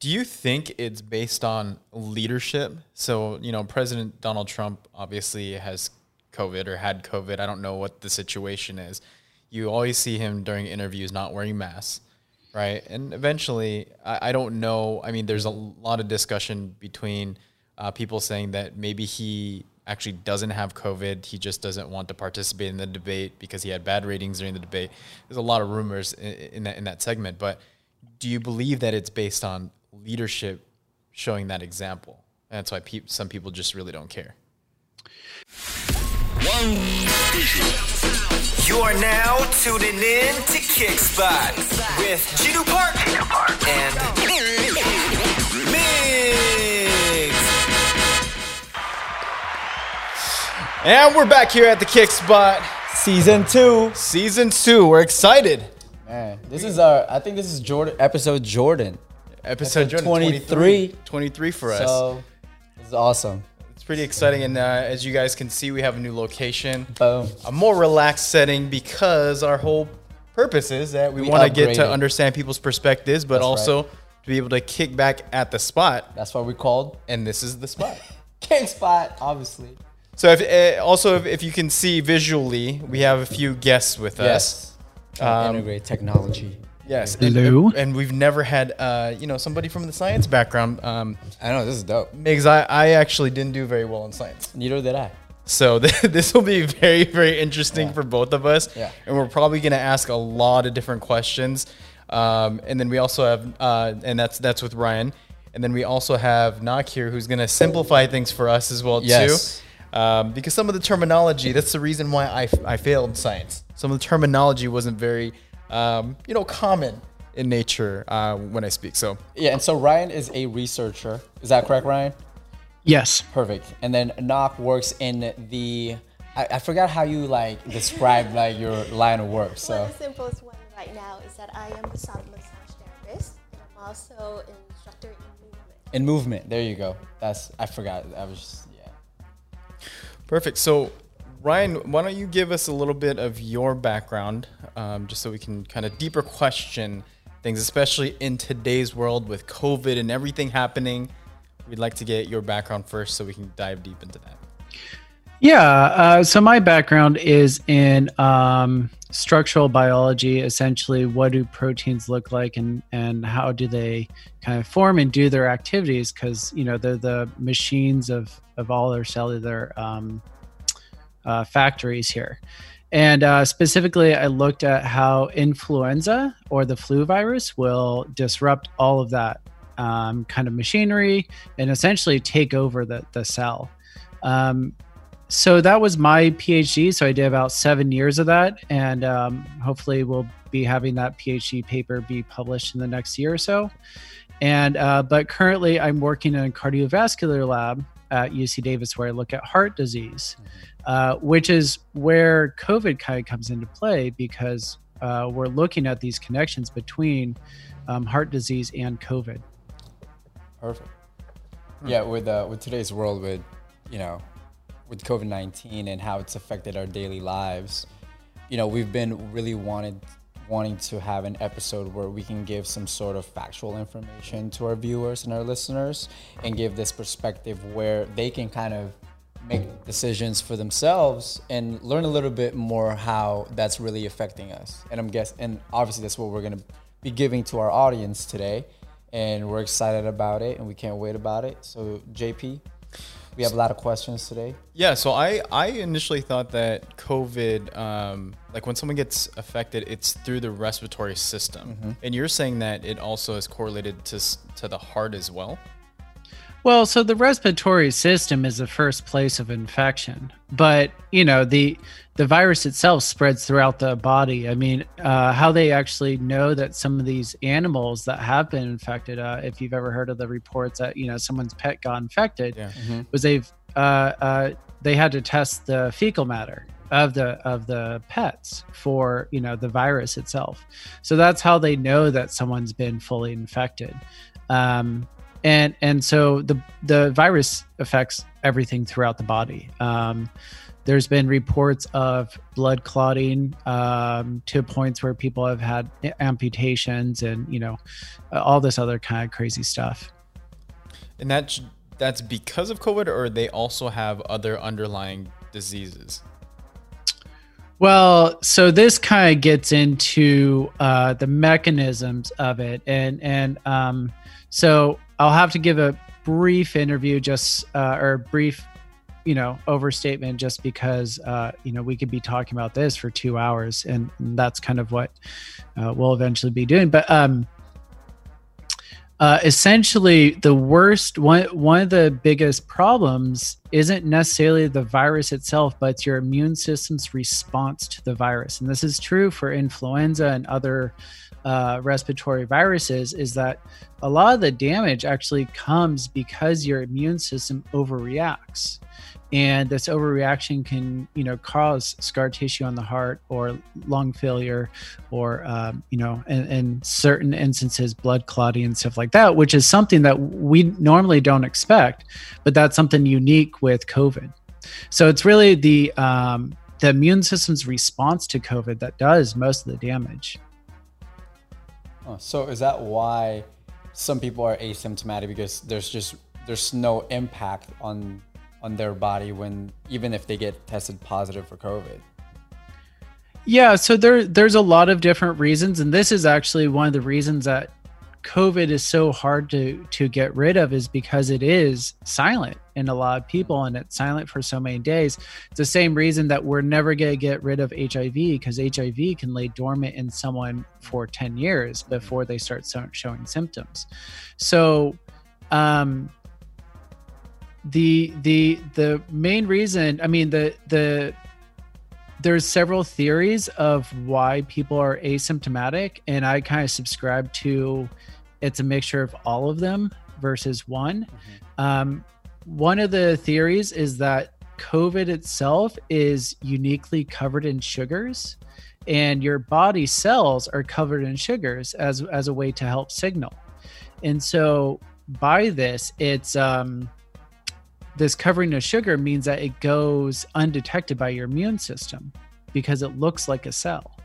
Do you think it's based on leadership? So, you know, President Donald Trump obviously has COVID or had COVID. I don't know what the situation is. You always see him during interviews not wearing masks, right? And eventually, I, I don't know. I mean, there's a lot of discussion between uh, people saying that maybe he actually doesn't have COVID. He just doesn't want to participate in the debate because he had bad ratings during the debate. There's a lot of rumors in, in that in that segment. But do you believe that it's based on leadership showing that example? And that's why pe- some people just really don't care. You are now tuning in to Kickspot with Jinu Park, and Migs. And we're back here at the Kick Spot, Season two. season two. We're excited. Man, this is our. I think this is Jordan episode Jordan. Episode Episode 23. 23. 23 for us. So this is awesome. It's pretty exciting. And uh, as you guys can see, we have a new location, Boom. a more relaxed setting because our whole purpose is that we, We want to get to understand people's perspectives, but That's also to be able to kick back at the spot. That's what we called And this is the spot. King Spot, obviously. So if, uh, also, if, if you can see visually, we have a few guests with us. Yes. Um, Integrate technology. Yes. And, Hello. and we've never had, uh, you know, somebody from the science background. Um, I know this is dope. Migs, I, I actually didn't do very well in science. Neither did I. So this will be very, very interesting Yeah. for both of us. Yeah. And we're probably going to ask a lot of different questions. Um, and then we also have, uh, and that's that's with Ryan. And then we also have Nak here, who's going to simplify things for us as well Yes. too. Um, because some of the terminology, that's the reason why I, I failed science. Some of the terminology wasn't very, um, you know, common in nature uh, when I speak. So Yeah, and so Ryan is a researcher. Is that correct, Ryan? Yes. Perfect. And then Knock works in the. I, I forgot how you like describe like your line of work. Well, So the simplest one right now is that I am a sound massage therapist, and I'm also an instructor in movement. in movement, there you go. That's I forgot. I was just yeah. Perfect. So, Ryan, why don't you give us a little bit of your background, um, just so we can kind of deeper question things, especially in today's world with COVID and everything happening. We'd like to get your background first, so we can dive deep into that. Yeah. Uh, so my background is in um, structural biology. Essentially, what do proteins look like, and and how do they kind of form and do their activities? Because you know they're the machines of of all their cellular um, uh, factories here. And uh, specifically, I looked at how influenza or the flu virus will disrupt all of that um, kind of machinery and essentially take over the, the cell. Um, so that was my PhD. So I did about seven years of that, and um, hopefully we'll be having that PhD paper be published in the next year or so. And uh, but currently, I'm working in a cardiovascular lab at UC Davis where I look at heart disease, uh, which is where COVID kind of comes into play because uh, we're looking at these connections between um, heart disease and COVID. Perfect. Yeah, with uh, with today's world, with you know, with COVID nineteen and how it's affected our daily lives, you know, we've been really wanted wanting to have an episode where we can give some sort of factual information to our viewers and our listeners, and give this perspective where they can kind of make decisions for themselves and learn a little bit more how that's really affecting us. And I'm guess and obviously that's what we're gonna be giving to our audience today. And we're excited about it and we can't wait about it. So JP, we have a lot of questions today. Yeah, so I, I initially thought that COVID, um, like when someone gets affected, it's through the respiratory system, and you're saying that it also is correlated to to the heart as well. Well, so the respiratory system is the first place of infection, but you know the the virus itself spreads throughout the body. I mean, uh, how they actually know that some of these animals that have been infected, uh, if you've ever heard of the reports that you know someone's pet got infected, Yeah. was they've uh, uh, they had to test the fecal matter of the of the pets for you know the virus itself. So that's how they know that someone's been fully infected. Um, and and so the the virus affects everything throughout the body. Um, there's been reports of blood clotting um, to points where people have had amputations and you know all this other kind of crazy stuff. And that that's because of COVID, or they also have other underlying diseases. Well, so this kind of gets into uh, the mechanisms of it, and and um, so I'll have to give a brief interview, just uh, or brief, you know, overstatement, just because uh, you know we could be talking about this for two hours, and, that's kind of what uh, we'll eventually be doing. But um, uh, essentially the worst one one of the biggest problems isn't necessarily the virus itself but it's your immune system's response to the virus and this is true for influenza and other uh, respiratory viruses is that a lot of the damage actually comes because your immune system overreacts. And this overreaction can you know cause scar tissue on the heart or lung failure or um, you know in, in, certain instances blood clotting and stuff like that which is something that we normally don't expect but that's something unique with covid. So it's really the um, the immune system's response to covid that does most of the damage so is that why some people are asymptomatic because there's just there's no impact on on their body when even if they get tested positive for COVID? Yeah, so there there's a lot of different reasons, and this is actually one of the reasons that COVID is so hard to to get rid of is because it is silent in a lot of people, and it's silent for so many days. It's the same reason that we're never going to get rid of HIV because HIV can lay dormant in someone for ten years before they start so, showing symptoms. So, um, the the the main reason i mean the the there's several theories of why people are asymptomatic and i kind of subscribe to it's a mixture of all of them versus one mm-hmm. um, one of the theories is that covid itself is uniquely covered in sugars and your body cells are covered in sugars as as a way to help signal and so by this it's um this covering of sugar means that it goes undetected by your immune system because it looks like a cell.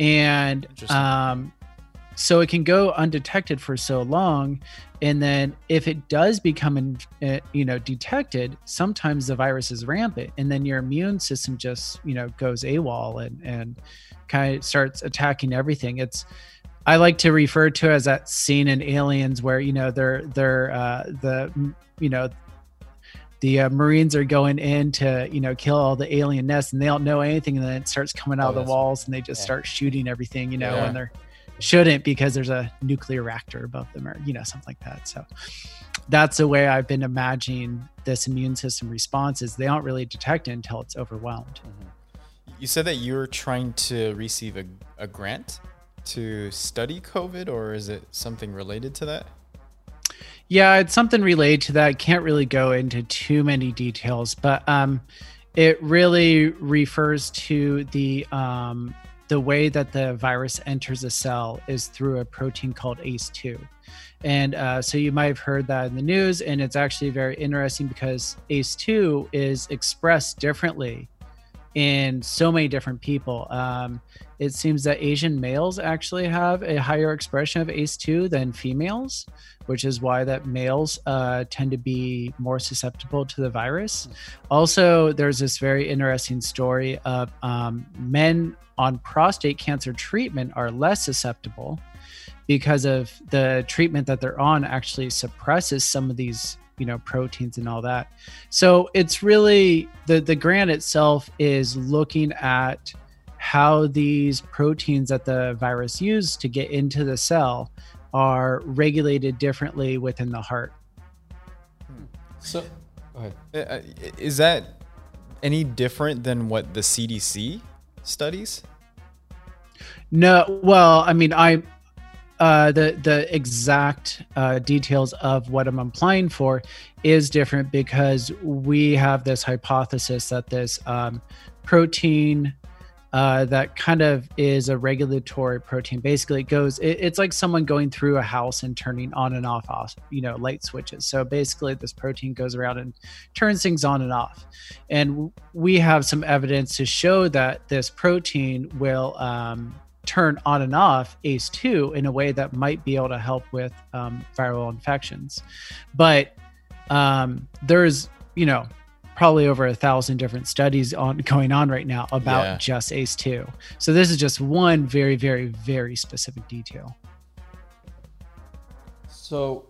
And um, so it can go undetected for so long. And then if it does become, uh, you know, detected, sometimes the virus is rampant and then your immune system just, you know, goes AWOL and, and kind of starts attacking everything. It's, I like to refer to as that scene in Aliens where you know they're they're uh, the you know the uh, Marines are going in to, you know, kill all the alien nests and they don't know anything. And then it starts coming out oh, of the walls and they just yeah. start shooting everything, you know, yeah. and they're shouldn't because there's a nuclear reactor above them or, you know, something like that. So that's the way I've been imagining this immune system response is they don't really detect it until it's overwhelmed. Mm-hmm. You said that you're trying to receive a, a grant to study COVID or is it something related to that? Yeah, it's something related to that. Can't really go into too many details, but um, it really refers to the um, the way that the virus enters a cell is through a protein called ACE2. And uh, so you might have heard that in the news, and it's actually very interesting because ACE2 is expressed differently in so many different people. Um, it seems that Asian males actually have a higher expression of ACE2 than females, which is why that males uh, tend to be more susceptible to the virus. Also, there's this very interesting story of um, men on prostate cancer treatment are less susceptible because of the treatment that they're on actually suppresses some of these you know proteins and all that. So it's really the the grant itself is looking at how these proteins that the virus uses to get into the cell are regulated differently within the heart. So uh, uh, is that any different than what the cdc studies? No well i mean i uh, the the exact uh, details of what I'm applying for is different because we have this hypothesis that this um, protein uh, that kind of is a regulatory protein. Basically, it goes. It, it's like someone going through a house and turning on and off, off, you know, light switches. So basically, this protein goes around and turns things on and off. And we have some evidence to show that this protein will um, turn on and off ACE2 in a way that might be able to help with um, viral infections. But um, there's, you know, probably over a thousand different studies on going on right now about Yeah. just ACE2. So this is just one very, very, very specific detail. So,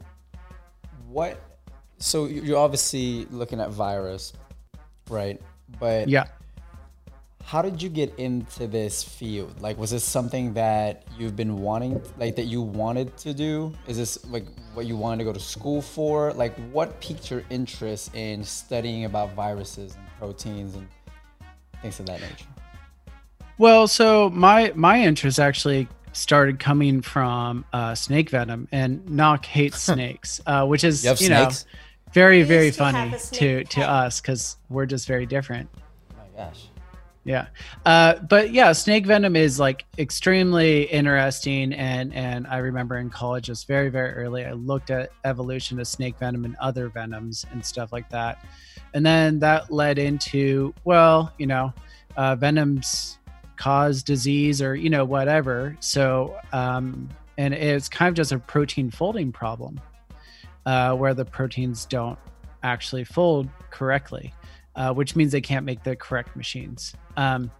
what? So you- you're obviously looking at virus, right? But Yeah. How did you get into this field? Like, was this something that you've been wanting, like that you wanted to do? Is this like what you wanted to go to school for? Like, what piqued your interest in studying about viruses and proteins and things of that nature? Well, so my my interest actually started coming from uh, snake venom, and Knock hates snakes, uh, which is You you know very very funny a snake to to us because we're just very different. Oh my gosh. Yeah. Uh, but yeah, snake venom is like extremely interesting. And, and I remember in college, just very, very early, I looked at evolution of snake venom and other venoms and stuff like that. And then that led into, well, you know, uh, venoms cause disease or, you know, whatever. So, um, and it's kind of just a protein folding problem uh, where the proteins don't actually fold correctly uh, which means they can't make the correct machines. Um,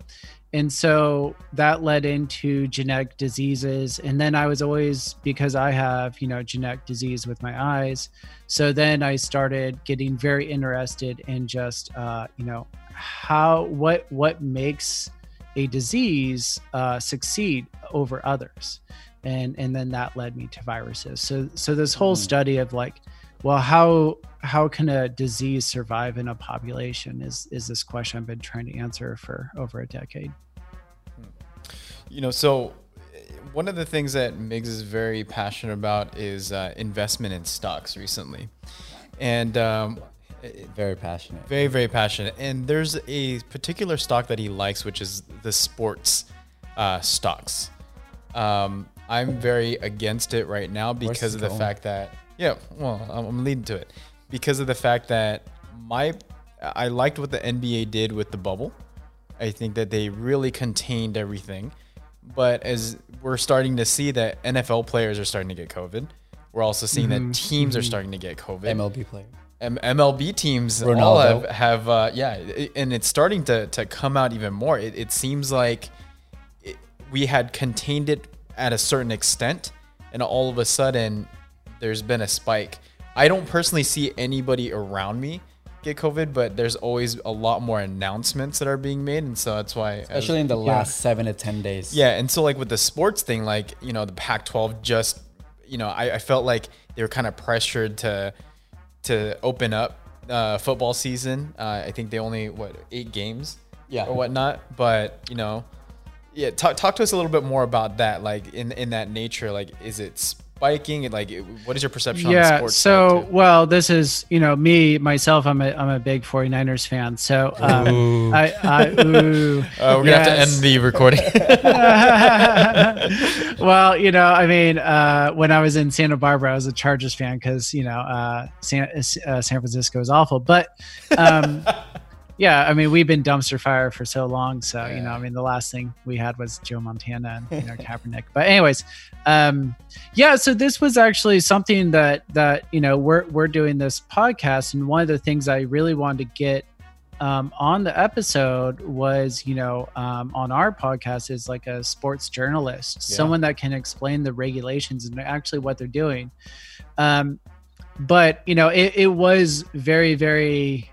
and so that led into genetic diseases. And then I was always, because I have, you know, genetic disease with my eyes. So then I started getting very interested in just, uh, you know, how, what, what makes a disease uh, succeed over others. And, and then that led me to viruses. So, so this whole Mm. study of like, well, how how can a disease survive in a population is is this question I've been trying to answer for over a decade. You know, so uh, one of the things that Migs is very passionate about is uh, investment in stocks recently. And um, Very passionate. very, very passionate. And there's a particular stock that he likes, which is the sports uh, stocks. Um, I'm very against it right now because of the going? fact that, yeah, well, I'm, I'm leading to it because of the fact that my, I liked what the NBA did with the bubble. I think that they really contained everything. But as we're starting to see that NFL players are starting to get COVID, we're also seeing that teams are starting to get COVID. MLB player. M- MLB teams all have, have uh, yeah, i- and it's starting to, to come out even more. It, it seems like it, we had contained it at a certain extent, and all of a sudden, there's been a spike. I don't personally see anybody around me get COVID, but there's always a lot more announcements that are being made, and so that's why, as- Especially in the last seven to ten days. yeah, and so like with the sports thing, like you know, the Pac-12 just, you know, I, I felt like they were kind of pressured to to open up uh, football season. Uh, I think they only what eight games, Yeah. or whatnot. But you know, yeah, talk talk to us a little bit more about that. Like in in that nature, like is it spiking? And like, what is your perception on the yeah. sports? So, side, well, this is you know me myself. I'm a I'm a big 49ers fan. So um, I I ooh, uh, we're gonna have to end the recording. well, you know, I mean, uh, when I was in Santa Barbara, I was a Chargers fan because you know uh, San, uh, San Francisco is awful. But um, yeah, I mean, we've been dumpster fire for so long. So you know, I mean, the last thing we had was Joe Montana and you know Kaepernick. But anyways, um, yeah. So this was actually something that that you know we're we're doing this podcast, and one of the things I really wanted to get um, on the episode was, you know, um, on our podcast is like a sports journalist, someone that can explain the regulations and actually what they're doing. Um, but you know, it, it was very, very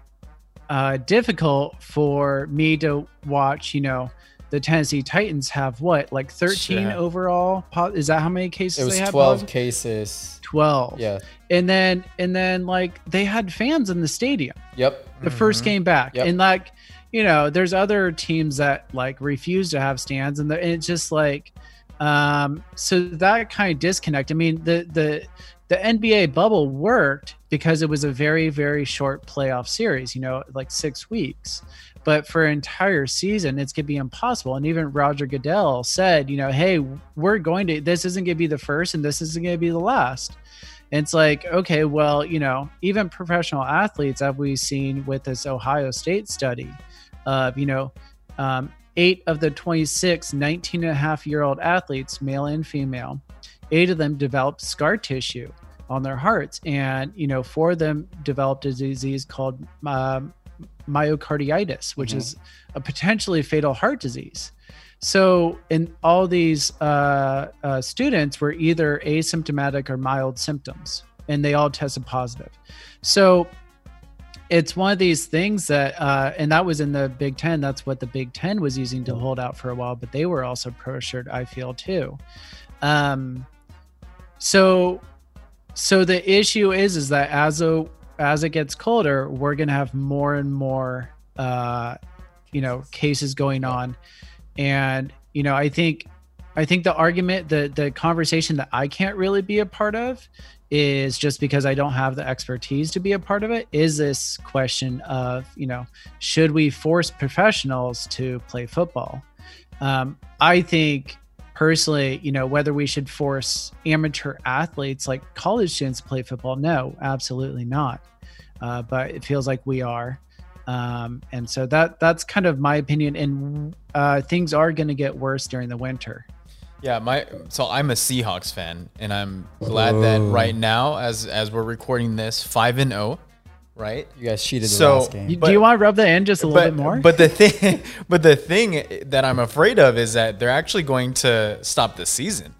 uh, difficult for me to watch. You know, the Tennessee Titans have what, like thirteen Sure. overall? Is that how many cases It was they had? twelve cases. 12. Yeah. And then, and then, like they had fans in the stadium Yep. the first game back Yep. and like you know there's other teams that like refuse to have stands and, the, and it's just like um so that kind of disconnect i mean the the the nba bubble worked because it was a very very short playoff series you know like six weeks but for an entire season, it's gonna be impossible. And even Roger Goodell said, you know, hey, we're going to. This isn't gonna be the first, and this isn't gonna be the last. It's like, okay, well, you know, even professional athletes, have we've seen with this Ohio State study, of you know, um, eight of the 26 19 and a half year old athletes, male and female, eight of them developed scar tissue on their hearts, and you know, four of them developed a disease called um, myocarditis, which Mhm. is a potentially fatal heart disease. So, in all these uh, uh, students were either asymptomatic or mild symptoms, and they all tested positive. So, it's one of these things that, uh, and that was in the Big Ten. That's what the Big Ten was using to hold out for a while, but they were also pressured. I feel too. Um, so, so the issue is, is that as a as it gets colder, we're gonna have more and more, uh, you know, cases going on, and you know, I think, I think the argument, the the conversation that I can't really be a part of, is just because I don't have the expertise to be a part of it. Is this question of, you know, should we force professionals to play football? Um, I think personally, you know, whether we should force amateur athletes like college students to play football, no, absolutely not. Uh, but it feels like we are. Um, and so that that's kind of my opinion. And uh, things are going to get worse during the winter. Yeah, my so I'm a Seahawks fan, and I'm glad that Oh. right now, as as we're recording this, five and zero, right? You guys cheated the So- last game. But- do you want to rub that in just a little but, bit more? But the thing, but the thing that I'm afraid of is that they're actually going to stop the season.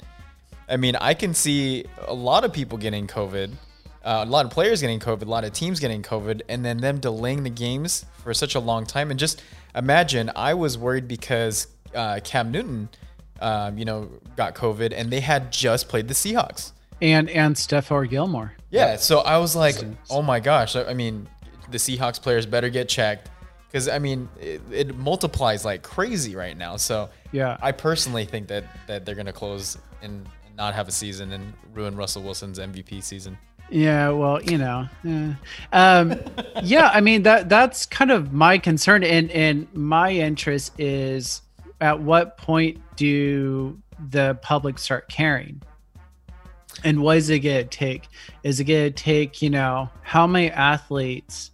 I mean, I can see a lot of people getting COVID, uh, a lot of players getting COVID, a lot of teams getting COVID, and then them delaying the games for such a long time. And just imagine, I was worried because uh, Cam Newton, um, you know, got COVID, and they had just played the Seahawks. And and Stephon Gilmore. Yeah, so I was like, oh my gosh. I I mean, the Seahawks players better get checked because I mean, it, it multiplies like crazy right now. So Yeah. I personally think that that they're gonna close and not have a season and ruin Russell Wilson's MVP season. Yeah, well, you know, eh. um, yeah. I mean that that's kind of my concern, and and my interest is at what point do the public start caring, and what is it gonna take? Is it gonna take you know how many athletes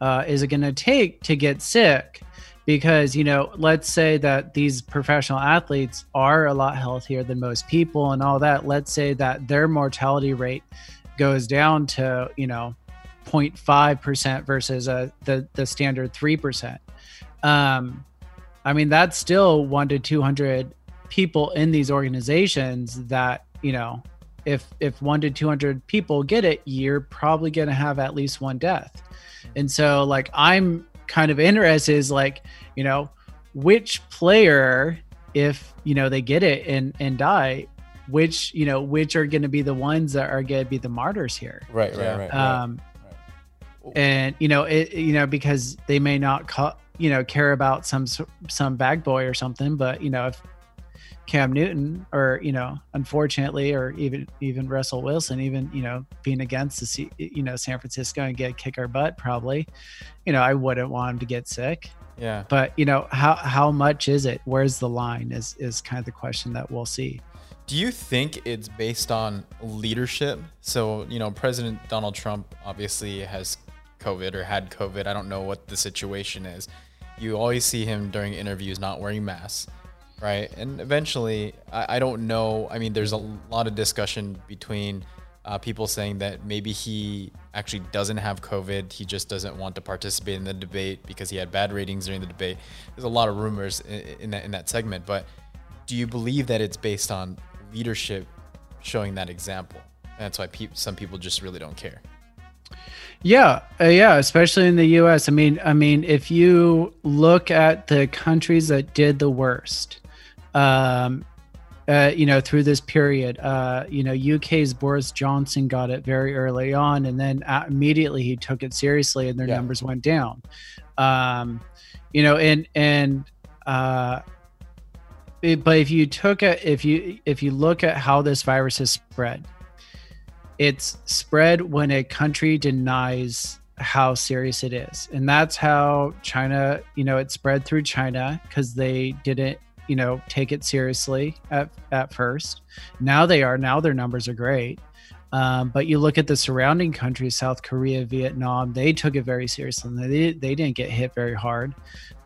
uh, is it gonna take to get sick? Because you know, let's say that these professional athletes are a lot healthier than most people, and all that. Let's say that their mortality rate goes down to you know 0.5% versus uh, the the standard 3% um i mean that's still 1 to 200 people in these organizations that you know if if 1 to 200 people get it you're probably going to have at least one death and so like i'm kind of interested is like you know which player if you know they get it and and die which you know which are going to be the ones that are going to be the martyrs here right, right, Yeah. right, right. um and you know it you know because they may not ca- you know care about some some bag boy or something but you know if Cam Newton or you know unfortunately or even even Russell Wilson even you know being against the C- you know San Francisco and get kick our butt probably you know I wouldn't want him to get sick Yeah. but you know how how much is it where's the line is is kind of the question that we'll see Do you think it's based on leadership? So, you know, President Donald Trump obviously has COVID or had COVID. I don't know what the situation is. You always see him during interviews not wearing masks, right? And eventually, I, I don't know. I mean, there's a lot of discussion between uh, people saying that maybe he actually doesn't have COVID. He just doesn't want to participate in the debate because he had bad ratings during the debate. There's a lot of rumors in, in that in that segment, but do you believe that it's based on leadership showing that example? And that's why peop some people just really don't care. Yeah, uh, yeah, especially in the U.S. I mean, I mean, if you look at the countries that did the worst, um, uh, you know, through this period, uh, you know, UK's Boris Johnson got it very early on, and then uh, immediately he took it seriously, and their Yeah. numbers went down. Um, you know, and and uh, it- but if you took a if you if you look at how this virus has spread it's spread when a country denies how serious it is. And that's how China, you know, it spread through China because they didn't, you know, take it seriously at, at first. Now they are, now their numbers are great. Um, but you look at the surrounding countries, South Korea, Vietnam, they took it very seriously. They, they didn't get hit very hard.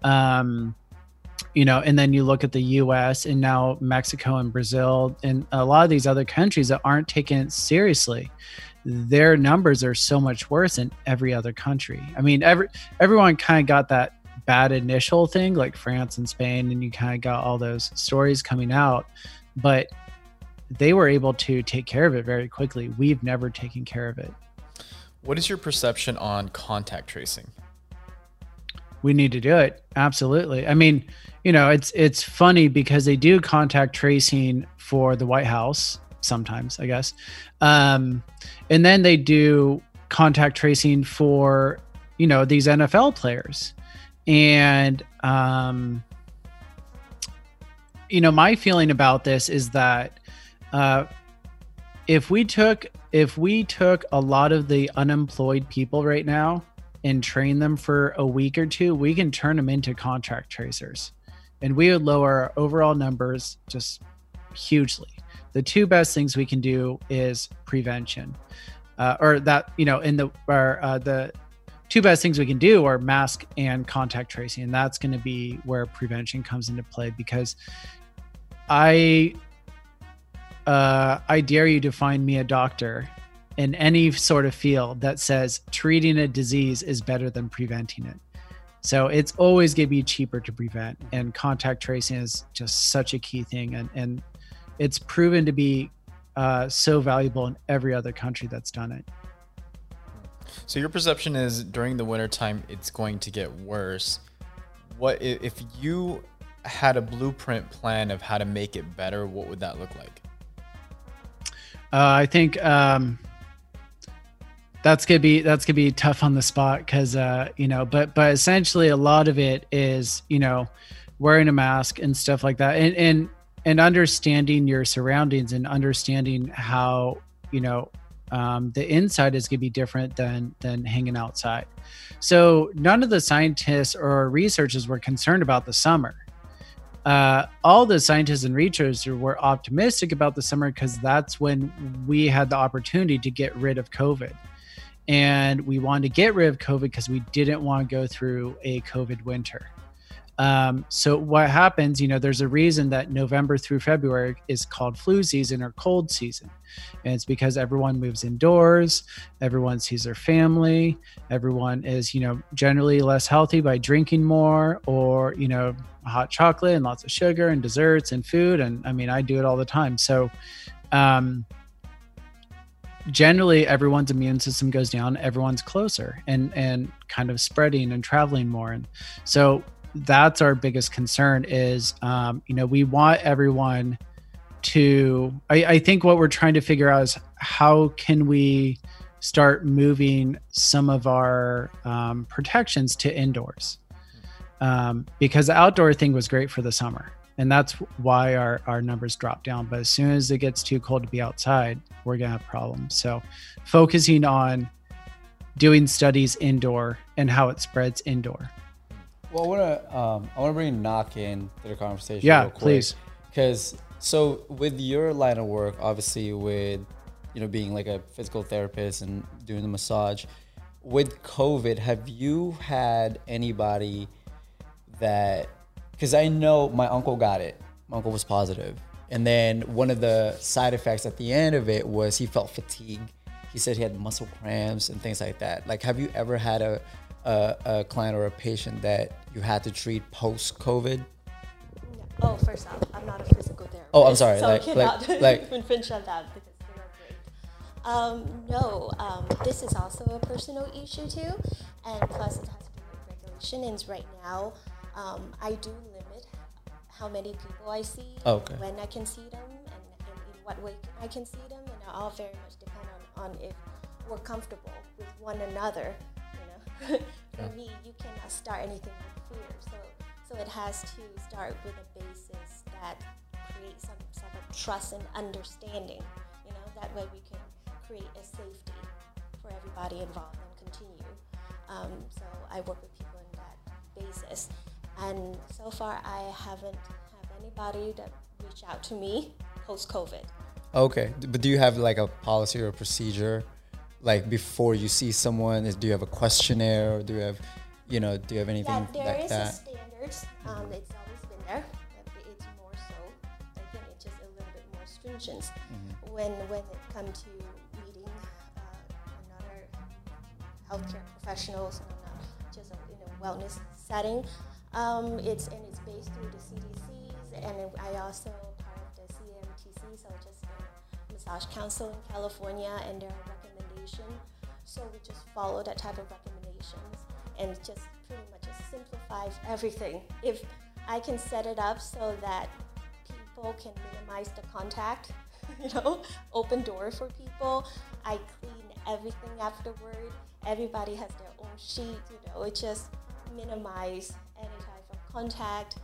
Um, you know, and then you look at the US and now Mexico and Brazil and a lot of these other countries that aren't taking seriously. Their numbers are so much worse than every other country. I mean, every everyone kind of got that bad initial thing like France and Spain and you kind of got all those stories coming out, but they were able to take care of it very quickly. We've never taken care of it. What is your perception on contact tracing? We need to do it. Absolutely. I mean, you know, it's it's funny because they do contact tracing for the White House sometimes, I guess. Um, and then they do contact tracing for, you know, these NFL players. And um you know, my feeling about this is that uh, if we took if we took a lot of the unemployed people right now and train them for a week or two, we can turn them into contract tracers, and we would lower our overall numbers just hugely. The two best things we can do is prevention, uh, or that you know, in the or uh, the two best things we can do are mask and contact tracing, and that's going to be where prevention comes into play because I uh, I dare you to find me a doctor in any sort of field that says treating a disease is better than preventing it. So it's always going to be cheaper to prevent, and contact tracing is just such a key thing, and and it's proven to be uh, so valuable in every other country that's done it. So your perception is during the wintertime it's going to get worse. What if you had a blueprint plan of how to make it better? What would that look like? Uh, I think um, that's gonna be that's gonna be tough on the spot because uh, you know, but but essentially a lot of it is you know wearing a mask and stuff like that, and and and understanding your surroundings and understanding how you know um, the inside is going to be different than than hanging outside. So none of the scientists or researchers were concerned about the summer uh, all the scientists and researchers were optimistic about the summer because that's when we had the opportunity to get rid of COVID. And we wanted to get rid of COVID because we didn't want to go through a COVID winter. Um, so what happens, you know, there's a reason that November through February is called flu season or cold season. And it's because everyone moves indoors, everyone sees their family, everyone is, you know, generally less healthy by drinking more or, you know, hot chocolate and lots of sugar and desserts and food. And I mean, I do it all the time. So, um, generally everyone's immune system goes down everyone's closer and and kind of spreading and traveling more and so that's our biggest concern is um, you know we want everyone to I, I think what we're trying to figure out is how can we start moving some of our um, protections to indoors. Um, because the outdoor thing was great for the summer and that's why our, our numbers drop down. But as soon as it gets too cold to be outside we're to have problems. So focusing on doing studies indoor and how it spreads indoor well, I want to um, I want to bring Knock in to the conversation. Yeah, please. Because so with your line of work, obviously with you know being like a physical therapist and doing the massage, with COVID, have you had anybody that? Because I know my uncle got it. My uncle was positive, and then one of the side effects at the end of it was he felt fatigue. He said he had muscle cramps and things like that. Like, have you ever had a a, a client or a patient that you had to treat post COVID? Oh, first off, I'm not a physical therapist. Oh, I'm sorry. So like, I cannot like, like, finish on that because you're not great. Um, no, um, this is also a personal issue too, and plus it has to do with regulation. And right now, um, I do limit how many people I see, Oh, okay. when I can see them, and, and in what way I can see them, and it all very much depend on, on if we're comfortable with one another. For me, you cannot start anything with fear. So, so it has to start with a basis that creates some sort of trust and understanding. You know, that way we can create a safety for everybody involved and continue. Um, so I work with people in that basis. And so far, I haven't have anybody that reached out to me post COVID. Okay, but do you have like a policy or a procedure, like before you see someone? Is do you have a questionnaire or do you have, you know, do you have anything That there like is that? a standards. Um, it's always been there. but It's more so. I think it's just a little bit more stringent Mm-hmm. when when it comes to meeting uh, another healthcare professionals and not just a, in a wellness setting. Um, it's and it's based through the CDCs, and I also part of the CMTC, so just the Massage Council in California, and their recommendation. So we just follow that type of recommendations, and just pretty much just simplifies everything. If I can set it up so that people can minimize the contact, you know, open door for people. I clean everything afterward. Everybody has their own sheet, you know, it just minimize any type of contact.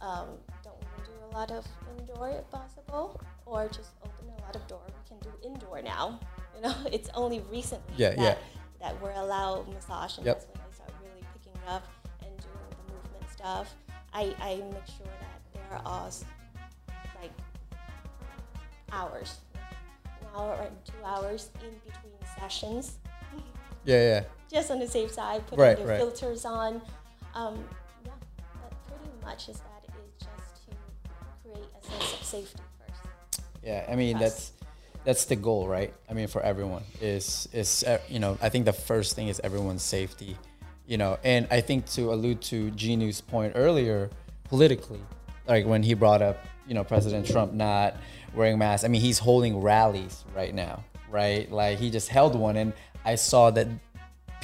Um, don't even do a lot of indoor if possible, or just open a lot of door. We can do indoor now. You know, it's only recently Yeah, that, yeah. that we're allowed massage, and Yep. that's when they start really picking up and doing the movement stuff. I, I make sure that there are like hours, an hour or two hours in between sessions, Yeah, yeah. just on the safe side, put Right, the right. filters on. Um, yeah, but pretty much is that is just to create a sense of safety first. Yeah, I mean that's that's the goal, right? I mean for everyone is is uh, you know I think the first thing is everyone's safety, you know, and I think to allude to Ginu's point earlier, politically, like when he brought up you know President Trump not wearing masks. I mean he's holding rallies right now, right? Like he just held one, and I saw that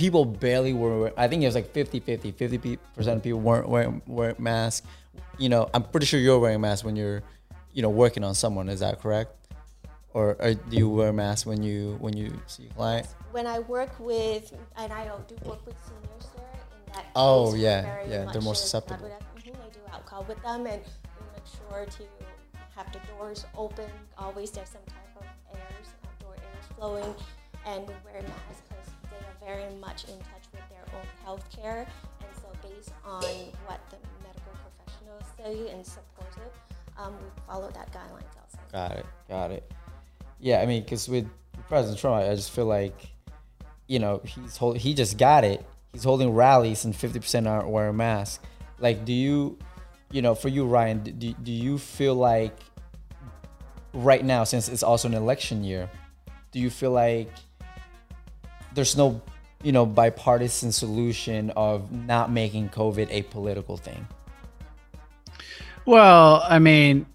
people barely were i think it was like 50 50 50 percent of people weren't wearing, wearing masks you know i'm pretty sure you're wearing a mask when you're you know working on someone is that correct or, or do you wear a mask when you when you see a client When I work with, and I don't do work with seniors there, in that Oh, yeah, yeah, they're more susceptible. contact with them. Mhm, I do alcohol with them, and we make sure to have the doors open. Always there's some type of air, outdoor airs flowing, and we wear masks because they are very much in touch with their own health care. And so, based on what the medical professionals say and support it, um, we follow that guidelines also. got it got it yeah i mean because with president trump I, just feel like you know he's hold, he just got it. He's holding rallies and 50% aren't wearing masks. Like do you you know for you ryan do, do you feel like right now since it's also an election year do you feel like there's no you know bipartisan solution of not making covid a political thing? Well, I mean,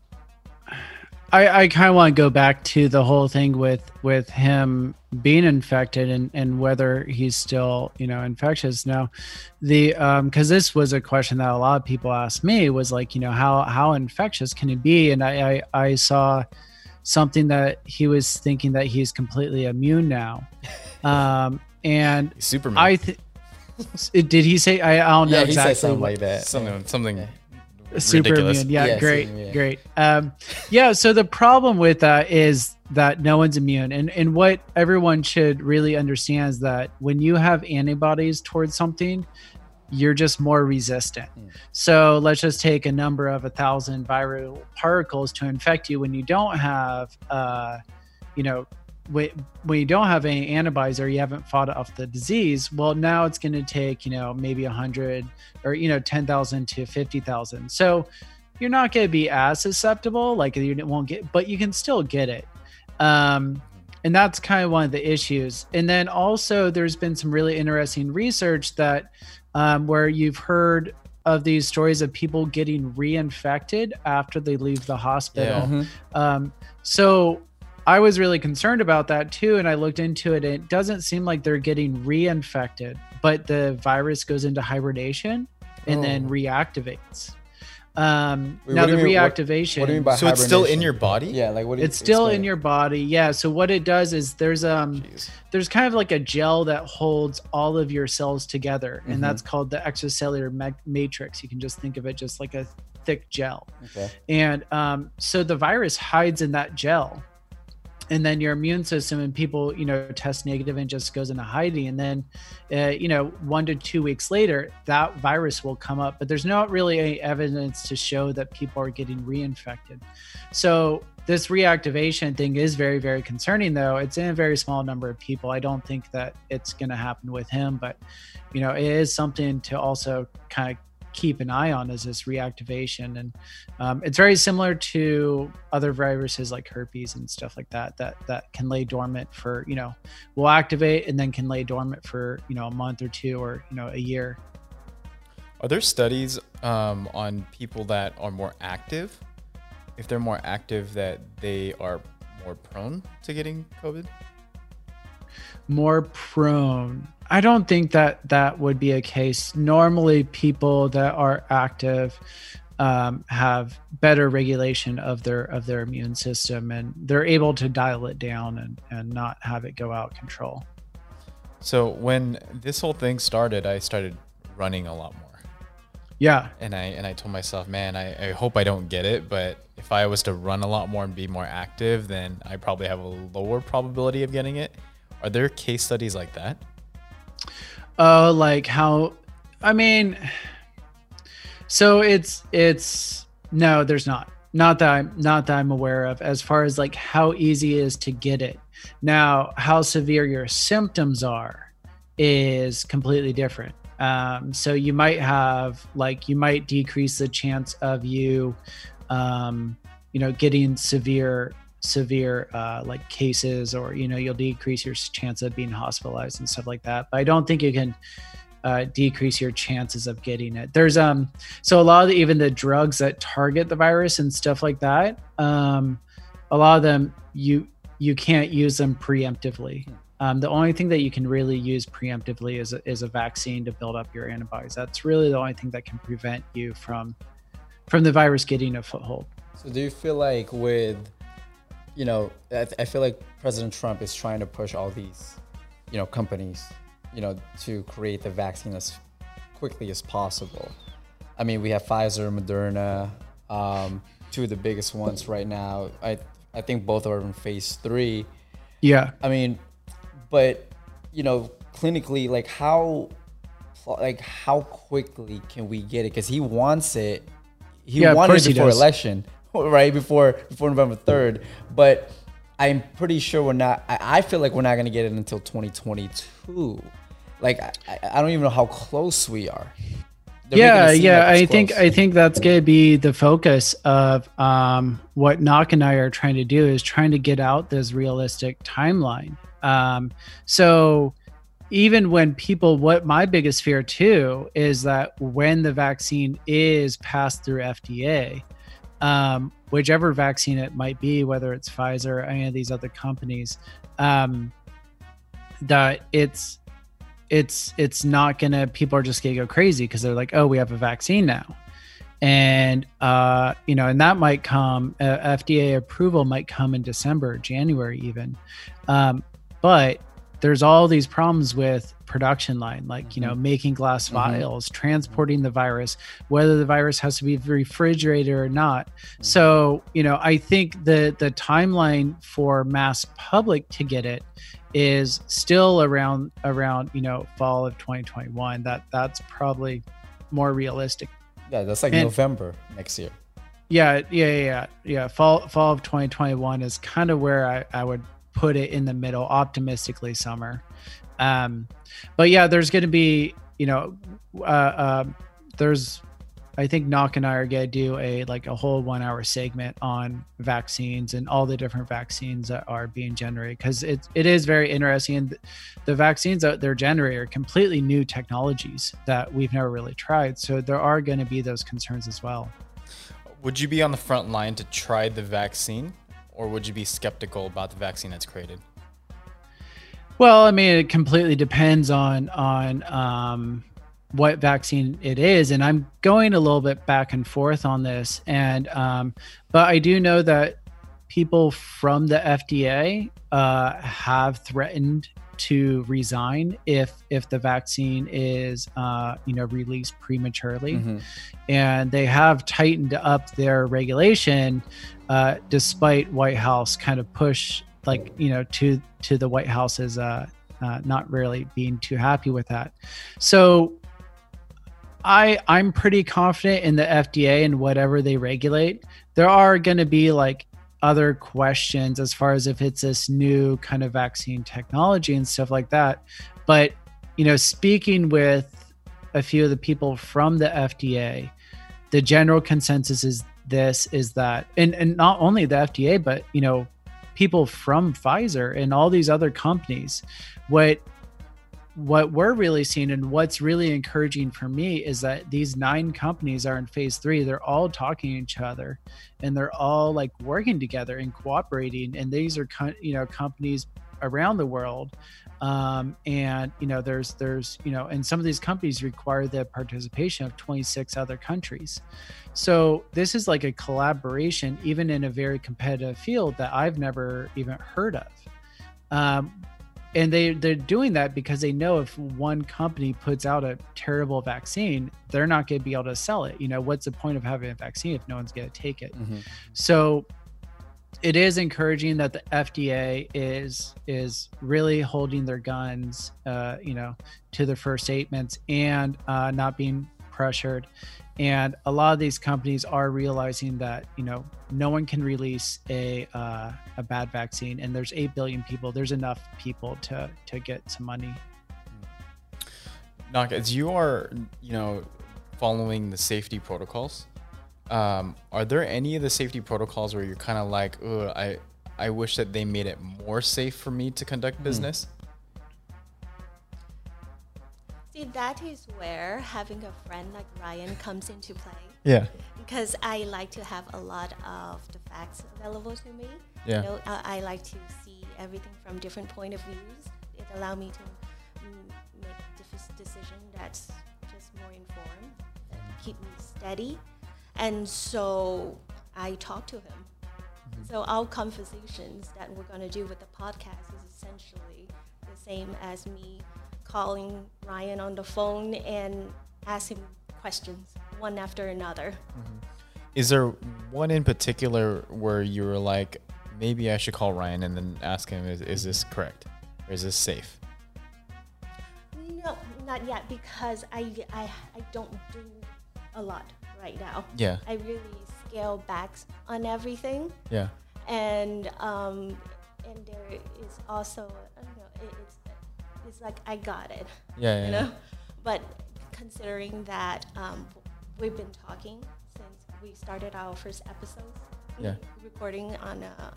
I, I kind of want to go back to the whole thing with with him being infected and and whether he's still you know infectious now. The um because this was a question that a lot of people asked me was like you know how how infectious can he be and I I, I saw something that he was thinking that he's completely immune now, um and Superman. I th- did he say I, I don't know yeah he said something like that something something super ridiculous. immune. Yeah, Yeah, great, super, yeah. great. Um, yeah. So the problem with that is that no one's immune, and and what everyone should really understand is that when you have antibodies towards something, you're just more resistant. Hmm. So let's just take a number of a thousand viral particles to infect you when you don't have, uh, you know. When, when you don't have any antibodies or you haven't fought off the disease, well, now it's going to take, you know, maybe a hundred or you know 10,000 to 50,000. So you're not going to be as susceptible like you won't get but you can still get it. Um and that's kind of one of the issues. And then also there's been some really interesting research that um, where you've heard of these stories of people getting reinfected after they leave the hospital. Mhm. Um, so I was really concerned about that too, and I looked into it. And it doesn't seem like they're getting reinfected, but the virus goes into hibernation and then Oh. reactivates. Um, Wait, now the mean- reactivation. what do you mean by so it's still in your body. yeah like what do you it's still explain in your body, yeah. So what it does is there's um Jeez. there's kind of like a gel that holds all of your cells together, Mhm. and that's called the extracellular ma- matrix. You can just think of it just like a thick gel okay and um, so the virus hides in that gel and then your immune system and people you know test negative and just goes into hiding. And then uh, you know one to two weeks later that virus will come up but there's not really any evidence to show that people are getting reinfected. So this reactivation thing is very very concerning though. It's in a very small number of people. I don't think that it's going to happen with him but you know it is something to also kind of keep an eye on is this reactivation and um, it's very similar to other viruses like herpes and stuff like that that that can lay dormant for you know will activate and then can lay dormant for you know a month or two or you know a year Are there studies um, on people that are more active? If they're more active, that they are more prone to getting COVID? more prone i don't think that that would be a case normally people that are active um, have better regulation of their of their immune system and they're able to dial it down and and not have it go out of control So when this whole thing started, I started running a lot more. yeah and I and I told myself, man, I, I hope I don't get it, but if I was to run a lot more and be more active, then I probably have a lower probability of getting it. Are there case studies like that? Oh, like how? I mean, so it's it's no, there's not. Not that I'm not that I'm aware of. As far as like how easy it is to get it. Now, how severe your symptoms are is completely different. Um, so you might have like you might decrease the chance of you, um, you know, getting severe severe uh, like cases or you know you'll decrease your chance of being hospitalized and stuff like that. But i don't think you can uh, decrease your chances of getting it. There's um so a lot of the, even the drugs that target the virus and stuff like that um a lot of them you you can't use them preemptively. Um, the only thing that you can really use preemptively is a, is a vaccine to build up your antibodies. That's really the only thing that can prevent you from from the virus getting a foothold. So do you feel like with, you know, I, I feel like President Trump is trying to push all these, you know, companies, you know, to create the vaccine as quickly as possible. I mean, we have Pfizer, Moderna, um, two of the biggest ones right now. I I think both are in phase three. yeah I mean, but you know, clinically, like how, like how quickly can we get it? Because he wants it. He Yeah, wanted it he before does. election, right before before November third. But I'm pretty sure we're not. I, I feel like we're not gonna get it until 2022. Like I, I- don't even know how close we are. They're yeah yeah like i it's think i think that's going to be the focus of um, what knock and i are trying to do is trying to get out this realistic timeline um, so even when people what my biggest fear too is that when the vaccine is passed through fda um, whichever vaccine it might be whether it's pfizer or any of these other companies um, that it's it's it's not gonna people are just gonna go crazy because they're like oh we have a vaccine now. And uh you know and that might come uh, fda approval might come in december january even. Um but there's all these problems with production line like you know mm-hmm. making glass mm-hmm. vials transporting mm-hmm. the virus whether the virus has to be refrigerated or not. So you know i think the the timeline for mass public to get it is still around around you know fall of 2021 that that's probably more realistic. Yeah, that's like and- November next year. yeah yeah yeah yeah, yeah. fall fall of 2021 is kind of where I, I would put it in the middle optimistically summer um but yeah there's going to be you know uh, um there's i think knock and i are going to do a like a whole one hour segment on vaccines and all the different vaccines that are being generated because it, it is very interesting and the vaccines that they're generating are completely new technologies that we've never really tried so there are going to be those concerns as well Would you be on the front line to try the vaccine, or would you be skeptical about the vaccine that's created? Well, I mean, it completely depends on on um, what vaccine it is, and I'm going a little bit back and forth on this. And um, but I do know that people from the FDA uh, have threatened to resign if if the vaccine is uh, you know released prematurely, Mhm. and they have tightened up their regulation uh, despite White House kind of push like you know to to the White House is uh, uh, not really being too happy with that. So I I'm pretty confident in the FDA and whatever they regulate. There are going to be like other questions as far as if it's this new kind of vaccine technology and stuff like that. But you know, speaking with a few of the people from the FDA, the general consensus is this is that and, and not only the FDA, but you know, people from Pfizer and all these other companies, what what we're really seeing and what's really encouraging for me is that these nine companies are in phase three. They're all talking to each other and they're all like working together and cooperating. And these are, you know, companies around the world. Um, and, you know, there's, there's, you know, and some of these companies require the participation of 26 other countries. So this is like a collaboration, even in a very competitive field that I've never even heard of. Um, and they they're doing that because they know if one company puts out a terrible vaccine they're not going to be able to sell it you know what's the point of having a vaccine if no one's going to take it mm-hmm. so it is encouraging that the FDA is is really holding their guns, uh, you know, to their first statements and uh, not being pressured. And a lot of these companies are realizing that you know no one can release a uh, a bad vaccine and there's 8 billion people. There's enough people to to get some money. Naka, as you are you know following the safety protocols um, are there any of the safety protocols where you're kind of like I I wish that they made it more safe for me to conduct hmm. business See, that is where having a friend like Ryan comes into play. Yeah. Because I like to have a lot of the facts available to me. Yeah. You know, I, I like to see everything from different point of views. It allows me to mm, make a decision that's just more informed, that keep me steady. And so I talk to him. Mm-hmm. So our conversations that we're going to do with the podcast is essentially the same as me calling Ryan on the phone and asking questions one after another. Mm-hmm. Is there one in particular where you were like, maybe I should call Ryan and then ask him, is, is this correct? Or is this safe? No, not yet because I, I, I don't do a lot right now. Yeah. I really scale back on everything. Yeah. And um, and there is also, you know, it, it's it's like I got it. Yeah, yeah. You know, but considering that um, we've been talking since we started our first episodes, yeah. recording on a,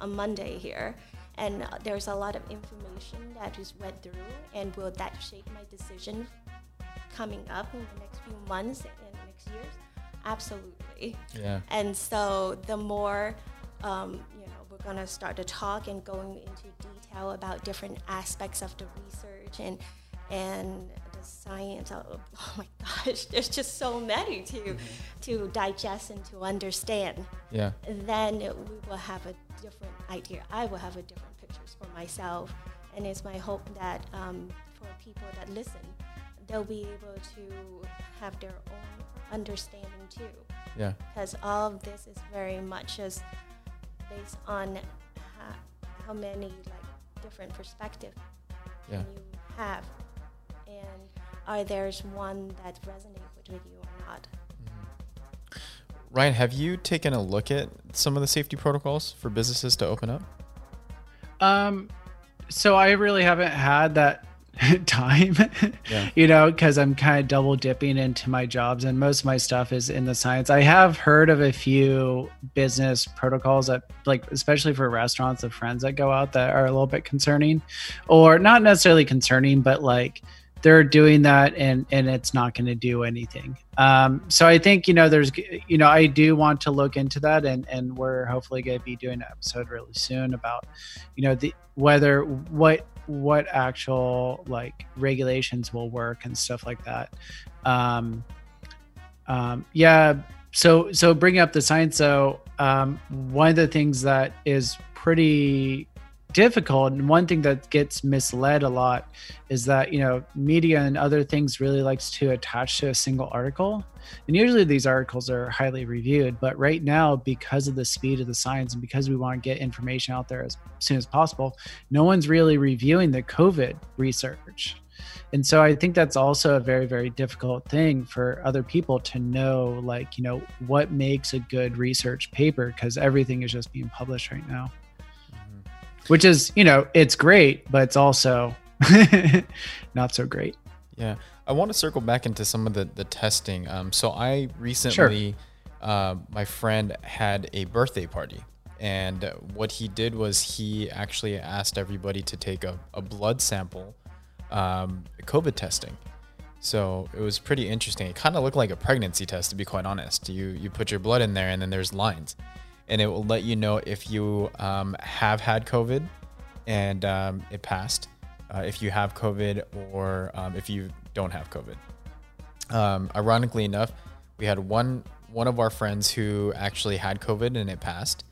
on Monday here, and uh, there's a lot of information that just went through, and will that shape my decision coming up in the next few months and next years? Absolutely. Yeah. And so the more um, you know, we're gonna start to talk and going into detail about different aspects of the research and and the science. Oh, oh my gosh, there's just so many to mm-hmm. to digest and to understand. Yeah. Then we will have a different idea. I will have a different pictures for myself, and it's my hope that um, for people that listen, they'll be able to have their own understanding too. Yeah. Because all of this is very much as based on how, how many like different perspectives yeah. you have, and are there's one that resonates with you or not. Mm-hmm. Ryan, have you taken a look at some of the safety protocols for businesses to open up? Um, so I really haven't had that time yeah. you know because i'm kind of double dipping into my jobs and most of my stuff is in the science i have heard of a few business protocols that like especially for restaurants of friends that go out that are a little bit concerning or not necessarily concerning but like they're doing that and and it's not going to do anything um, so i think you know there's you know i do want to look into that and and we're hopefully going to be doing an episode really soon about you know the whether what what actual like regulations will work and stuff like that. Um, um, yeah. So so bringing up the science, though, um, one of the things that is pretty difficult. And one thing that gets misled a lot is that you know media and other things really likes to attach to a single article. And usually these articles are highly reviewed but right now because of the speed of the science and because we want to get information out there as soon as possible no one's really reviewing the covid research. And so i think that's also a very very difficult thing for other people to know like you know what makes a good research paper because everything is just being published right now which is you know it's great but it's also not so great Yeah, I want to circle back into some of the the testing. Um, so I recently, uh, my friend had a birthday party, and what he did was he actually asked everybody to take a, a blood sample, um, COVID testing. So it was pretty interesting. It kind of looked like a pregnancy test, to be quite honest. You you put your blood in there, and then there's lines, and it will let you know if you um, have had COVID, and um, it passed. Uh, if you have COVID or um, if you don't have COVID. Um, ironically enough, we had one one of our friends who actually had COVID and it passed,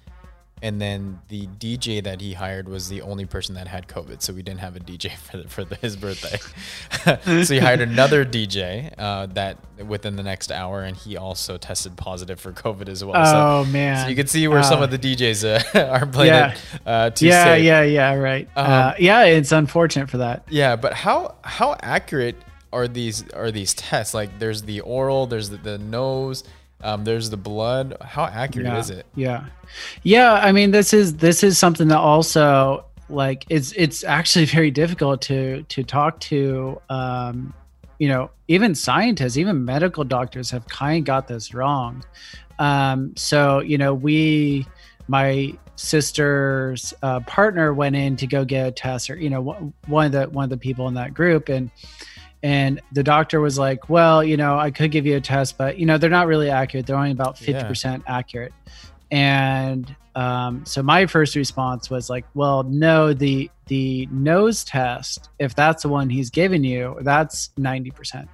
and then the DJ that he hired was the only person that had COVID, so we didn't have a DJ for the, for the, his birthday. so he hired another DJ uh, that within the next hour, and he also tested positive for COVID as well. Oh, so, man. So you can see where some Uh, of the DJs uh, are playing yeah. it uh, yeah safe. yeah yeah right uh, Um, yeah it's unfortunate for that Yeah, but how how accurate are these are these tests? Like, there's the oral, there's the, the nose, um, there's the blood. How accurate yeah, is it? Yeah, yeah. I mean, this is this is something that also like it's it's actually very difficult to to talk to. Um, you know, even scientists, even medical doctors have kind of got this wrong. Um, so you know, we my sister's uh, partner went in to go get a test, or you know, one one of the one of the people in that group, and and the doctor was like, "Well, you know, I could give you a test, but you know, they're not really accurate. They're only about fifty Yeah. percent accurate." And um, so my first response was like, "Well, no, the the nose test, if that's the one he's giving you, that's ninety percent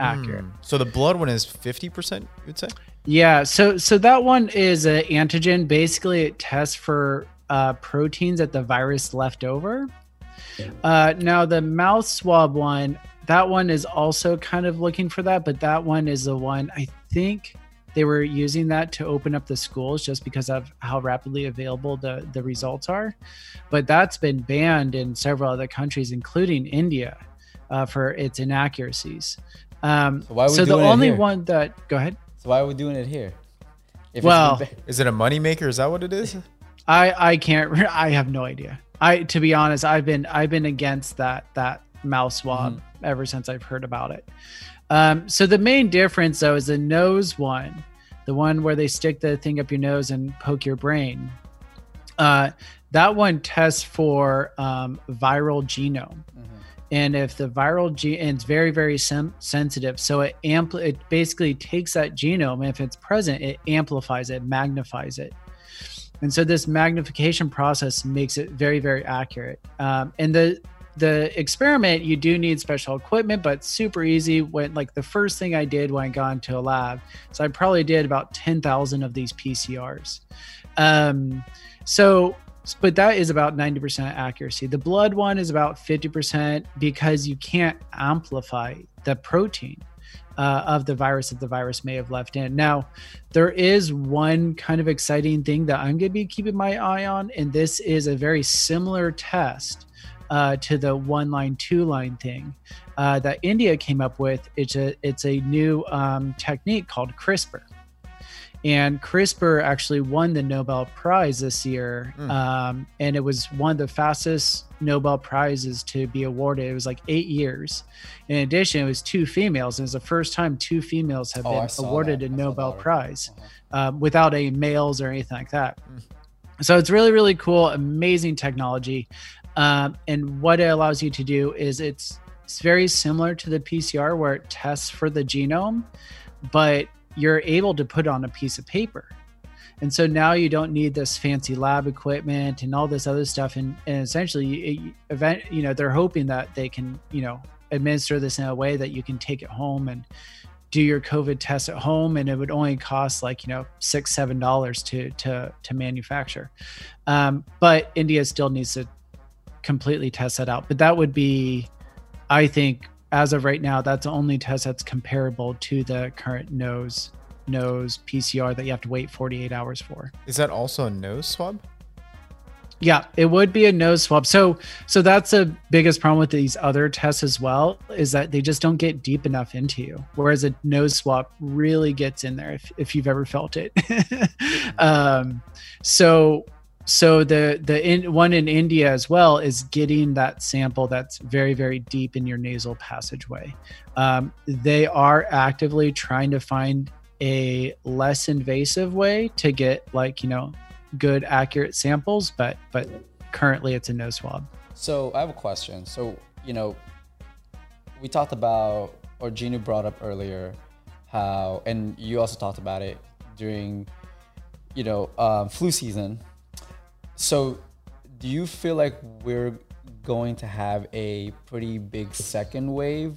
accurate." So the blood one is fifty percent. You'd say? Yeah, so so that one is an antigen. Basically, it tests for uh, proteins that the virus left over. Uh, now the mouth swab one, that one is also kind of looking for that, but that one is the one I think they were using that to open up the schools just because of how rapidly available the the results are. But that's been banned in several other countries, including India, uh, for its inaccuracies. Um, So why are we so the doing it only here? one that go ahead. So why are we doing it here? If Well- been ba- Is it a moneymaker? Is that what it is? I I can't. I have no idea. I to be honest, I've been I've been against that that mouse swab ever since I've heard about it. Um, so the main difference though is the nose one, the one where they stick the thing up your nose and poke your brain. Uh, that one tests for um, viral genome. And if the viral gene, and it's very, very sem- sensitive, so it ampli- it basically takes that genome, and if it's present, it amplifies it, magnifies it. And so this magnification process makes it very, very accurate. Um, and the the experiment, you do need special equipment, but super easy. When like the first thing I did when I got into a lab, so I probably did about ten thousand of these PCRs. Um, so, but that is about ninety percent accuracy. The blood one is about fifty percent because you can't amplify the protein uh, of the virus that the virus may have left in. Now, there is one kind of exciting thing that I'm going to be keeping my eye on, and this is a very similar test uh, to the one line, two line thing uh, that India came up with. It's a it's a new um, technique called CRISPR. And CRISPR actually won the Nobel Prize this year. Um, and it was one of the fastest Nobel Prizes to be awarded. It was like eight years. In addition, it was two females. It was the first time two females have Oh, been awarded that. a I Nobel. Prize um, without any males or anything like that. So it's really, really cool, amazing technology. Um, and what it allows you to do is it's it's very similar to the PCR where it tests for the genome, but you're able to put on a piece of paper. And so now you don't need this fancy lab equipment and all this other stuff. And, and essentially, event, you know, they're hoping that they can, you know, administer this in a way that you can take it home and do your COVID test at home, and it would only cost like you know six seven dollars to to to manufacture. Um, but India still needs to completely test that out. But that would be, I think, as of right now, that's the only test that's comparable to the current nose nose PCR that you have to wait 48 hours for. Is that also a nose swab? Yeah, it would be a nose swab. So so that's the biggest problem with these other tests as well is that they just don't get deep enough into you. Whereas a nose swab really gets in there if, if you've ever felt it. um, so so the the in, one in India as well is getting that sample that's very very deep in your nasal passageway. Um, they are actively trying to find a less invasive way to get like you know good accurate samples but but currently it's a nose swab So I have a question. So you know, we talked about, or Ginu brought up earlier, how, and you also talked about it during, you know, um, flu season. So, do you feel like we're going to have a pretty big second wave,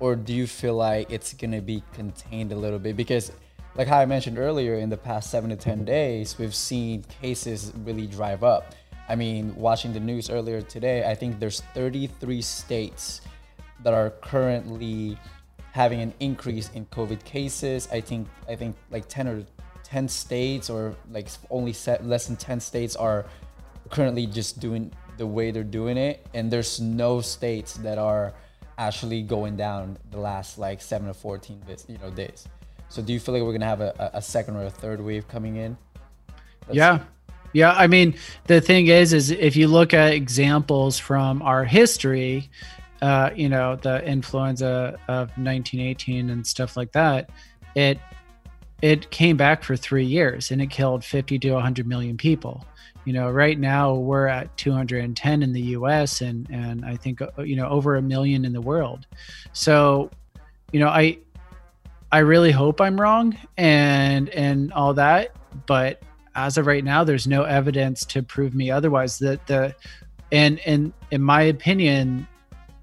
or do you feel like it's gonna be contained a little bit? Because, like how I mentioned earlier, in the past seven to ten days, we've seen cases really drive up. I mean, watching the news earlier today, I think there's 33 states that are currently having an increase in COVID cases. I think I think like 10 or 10 states or like only less than 10 states are currently just doing the way they're doing it and there's no states that are actually going down the last like 7 to 14 days, you know days. So do you feel like we're going to have a, a second or a third wave coming in? That's- yeah yeah i mean the thing is is if you look at examples from our history uh you know the influenza of 1918 and stuff like that it it came back for three years and it killed 50 to 100 million people you know right now we're at 210 in the us and and i think uh, you know over a million in the world. So you know i i really hope i'm wrong and and all that but as of right now there's no evidence to prove me otherwise. That the and and in my opinion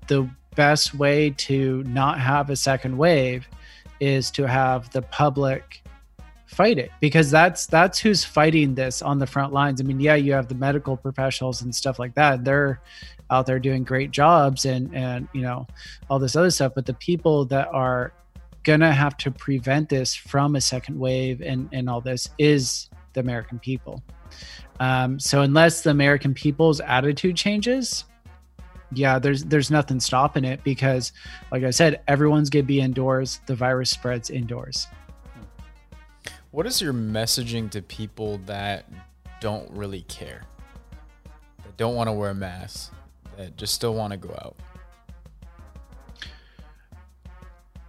the best way to not have a second wave is to have the public fight it because that's that's who's fighting this on the front lines i mean yeah you have the medical professionals and stuff like that they're out there doing great jobs and and you know all this other stuff but the people that are gonna have to prevent this from a second wave and and all this is the American people. Um, so unless the American people's attitude changes, yeah, there's there's nothing stopping it because, like I said, everyone's gonna be indoors. The virus spreads indoors. What is your messaging to people that don't really care? That don't want to wear masks, that just still want to go out?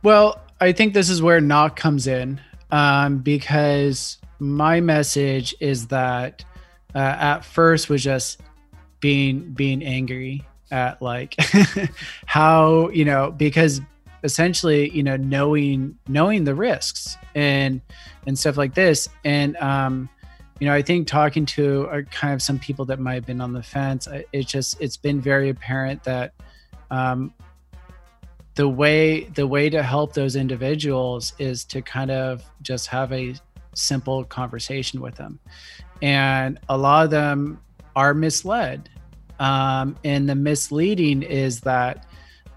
Well, I think this is where knock comes in um, because my message is that uh, at first was just being being angry at like how you know because essentially you know knowing knowing the risks and and stuff like this. And um you know i think talking to uh, kind of some people that might have been on the fence I- it just it's been very apparent that um the way the way to help those individuals is to kind of just have a simple conversation with them. And a lot of them are misled. Um, and the misleading is that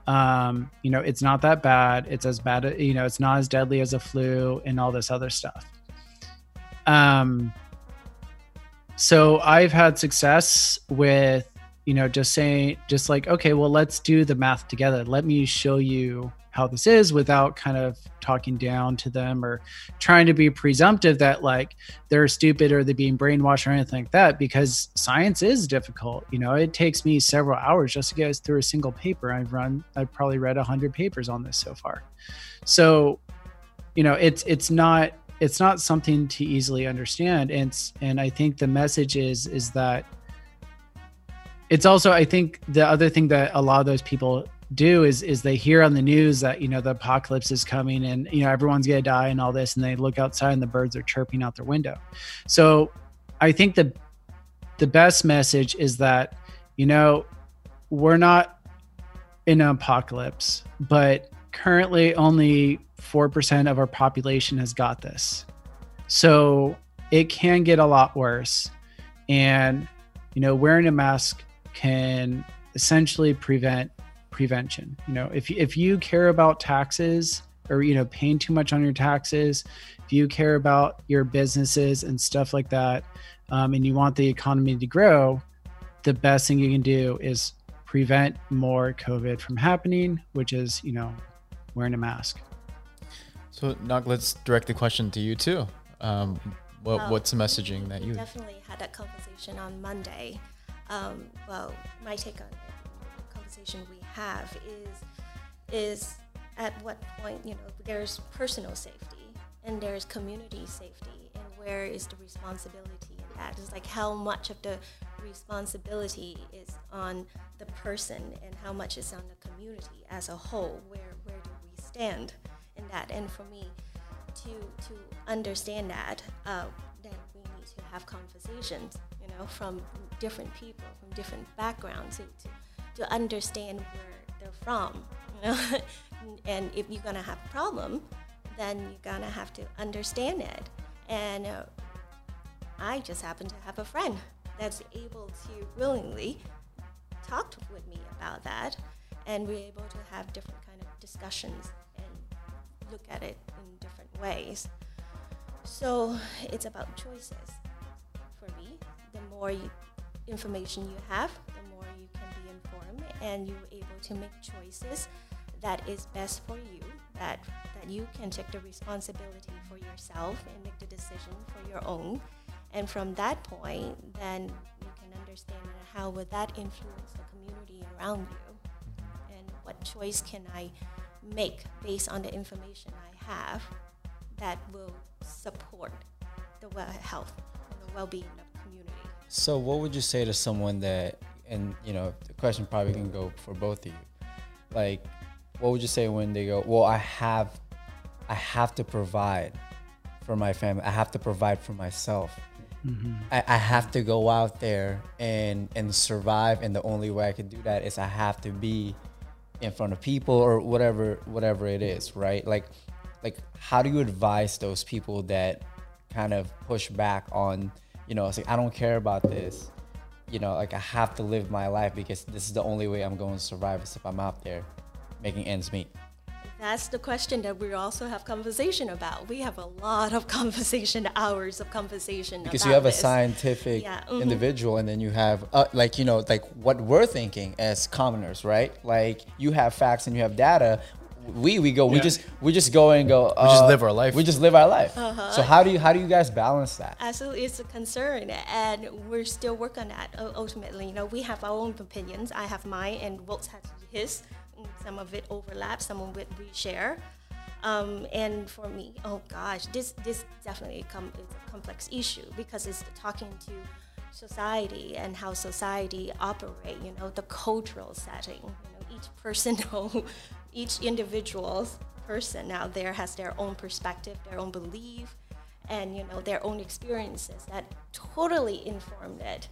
um, you know it's not that bad. It's as bad you know it's not as deadly as a flu and all this other stuff. Um, so i've had success with you know just saying just like okay well let's do the math together. Let me show you how this is without kind of talking down to them or trying to be presumptive that like they're stupid or they're being brainwashed or anything like that because science is difficult. You know it takes me several hours just to get through a single paper. I've run i've probably read 100 papers on this so far. So you know it's it's not it's not something to easily understand. And and i think the message is is that it's also i think the other thing that a lot of those people do is is they hear on the news that you know the apocalypse is coming and you know everyone's gonna die and all this and they look outside and the birds are chirping out their window so i think the the best message is that you know we're not in an apocalypse but currently only 4% of our population has got this. So it can get a lot worse. And, you know, wearing a mask can essentially prevent prevention. You know, if, if you care about taxes or, you know, paying too much on your taxes, if you care about your businesses and stuff like that, um, and you want the economy to grow, the best thing you can do is prevent more COVID from happening, which is, you know, wearing a mask. So, Nog, let's direct the question to you too. Um, what, Well, what's the messaging that you? definitely had that conversation on Monday. Um, well, my take on the conversation we have is is at what point you know there's personal safety and there's community safety, and where is the responsibility in that? It's like how much of the responsibility is on the person and how much is on the community as a whole. Where where do we stand in that? And for me, to to understand that, uh, then we need to have conversations, you know, from different people, from different backgrounds, to, to, to understand where they're from, you know. and if you're gonna have a problem, then you're gonna have to understand it. And uh, I just happen to have a friend that's able to willingly talk with me about that, and we're able to have different kind of discussions and look at it in different ways. So it's about choices. For me, the more you, information you have, the more you can be informed, and you're able to make choices that is best for you. That that you can take the responsibility for yourself and make the decision for your own. And from that point, then you can understand how would that influence the community around you and what choice can I make based on the information I have that will support the well health and the well-being of the community. So, what would you say to someone that, and you know, the question probably can go for both of you. Like, what would you say when they go, "Well, I have, I have to provide for my family. I have to provide for myself. Mm-hmm. I, I have to go out there and and survive, and the only way I can do that is I have to be in front of people or whatever whatever it is, right? Like, like how do you advise those people that kind of push back on, you know, it's like I don't care about this, you know, like I have to live my life because this is the only way I'm going to survive is if I'm out there making ends meet. That's the question that we also have conversation about. We have a lot of conversation, hours of conversation. because you have a scientific Yeah, mhm. individual and then you have uh, like you know like what we're thinking as commoners right like you have facts and you have data we we go we Yeah. just we just go and go we just live our life. we just live our life Uh-huh. so how do you how do you guys balance that Absolutely, it's a concern, and we're still working on that. Ultimately, you know, we have our own opinions. I have mine, and Wiltz has his. Some of it overlaps, some of it we share. Um, and for me, oh gosh, this this definitely com- is a complex issue because it's talking to society and how society operate. You know, the cultural setting. You know, each person, each individual's person out there has their own perspective, their own belief, and you know their own experiences that totally informed it.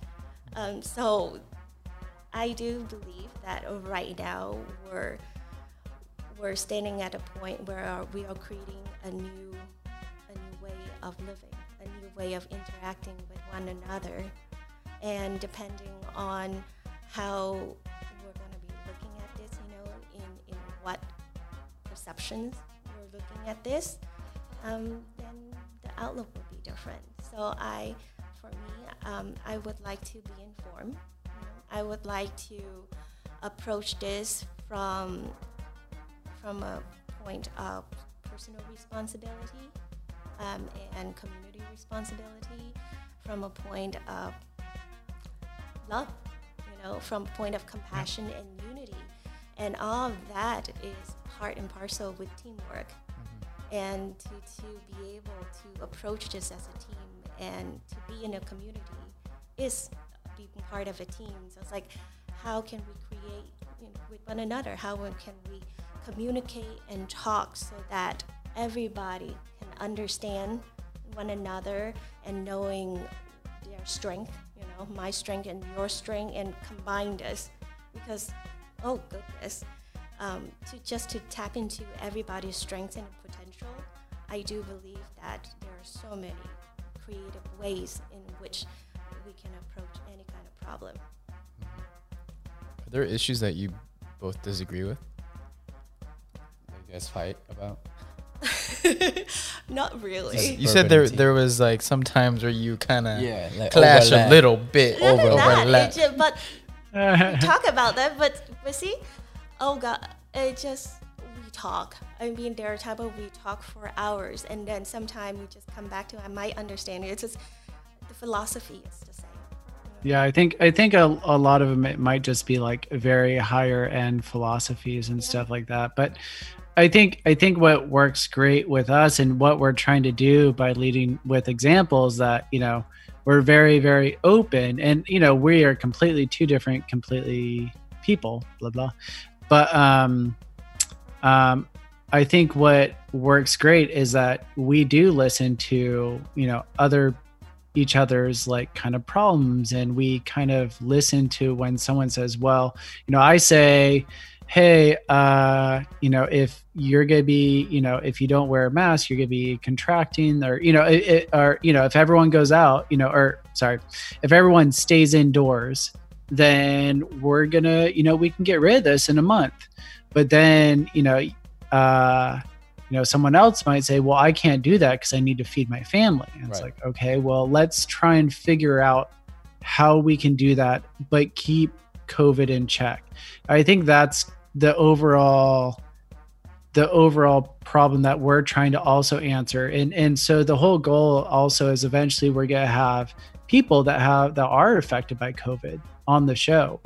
Um, so I do believe that right now we're we're standing at a point where we are creating a new a new way of living, a new way of interacting with one another, and depending on how what perceptions we're looking at this, um, then the outlook will be different. So I, for me, um, I would like to be informed. I would like to approach this from from a point of personal responsibility um, and community responsibility, from a point of love, you know, from a point of compassion and unity. And all of that is part and parcel with teamwork. Mm-hmm. And to, to be able to approach this as a team and to be in a community is being part of a team. So it's like, how can we create you know, with one another? How can we communicate and talk so that everybody can understand one another and knowing their strength, you know, my strength and your strength, and combine this because, oh goodness, um, to just to tap into everybody's strengths and potential, I do believe that there are so many creative ways in which we can approach any kind of problem. Are there issues that you both disagree with? That you guys fight about? Not really. You said there there was like some times where you kind of Yeah, like clash overlap. a little bit. over even that, overlap. it ju- but we talk about that, but but see, oh god, it just we talk. I mean, there are times we talk for hours, and then sometimes we just come back to I might understand it. It's just the philosophy is the same. Yeah, I think I think a, a lot of them it might just be like very higher end philosophies and stuff like that. But I think I think what works great with us and what we're trying to do by leading with examples that you know we're very very open and you know we are completely two different completely people blah blah. But um, um, I think what works great is that we do listen to you know other each other's like kind of problems and we kind of listen to when someone says well you know i say hey uh you know if you're gonna be you know if you don't wear a mask you're gonna be contracting or you know it, it, or you know if everyone goes out you know or sorry if everyone stays indoors then we're gonna you know we can get rid of this in a month. But then you know uh you know someone else might say well i can't do that because i need to feed my family. And it's like okay well let's try and figure out how we can do that but keep covid in check. I think that's the overall the overall problem that we're trying to also answer and and so the whole goal also is eventually we're going to have people that have that are affected by covid on the show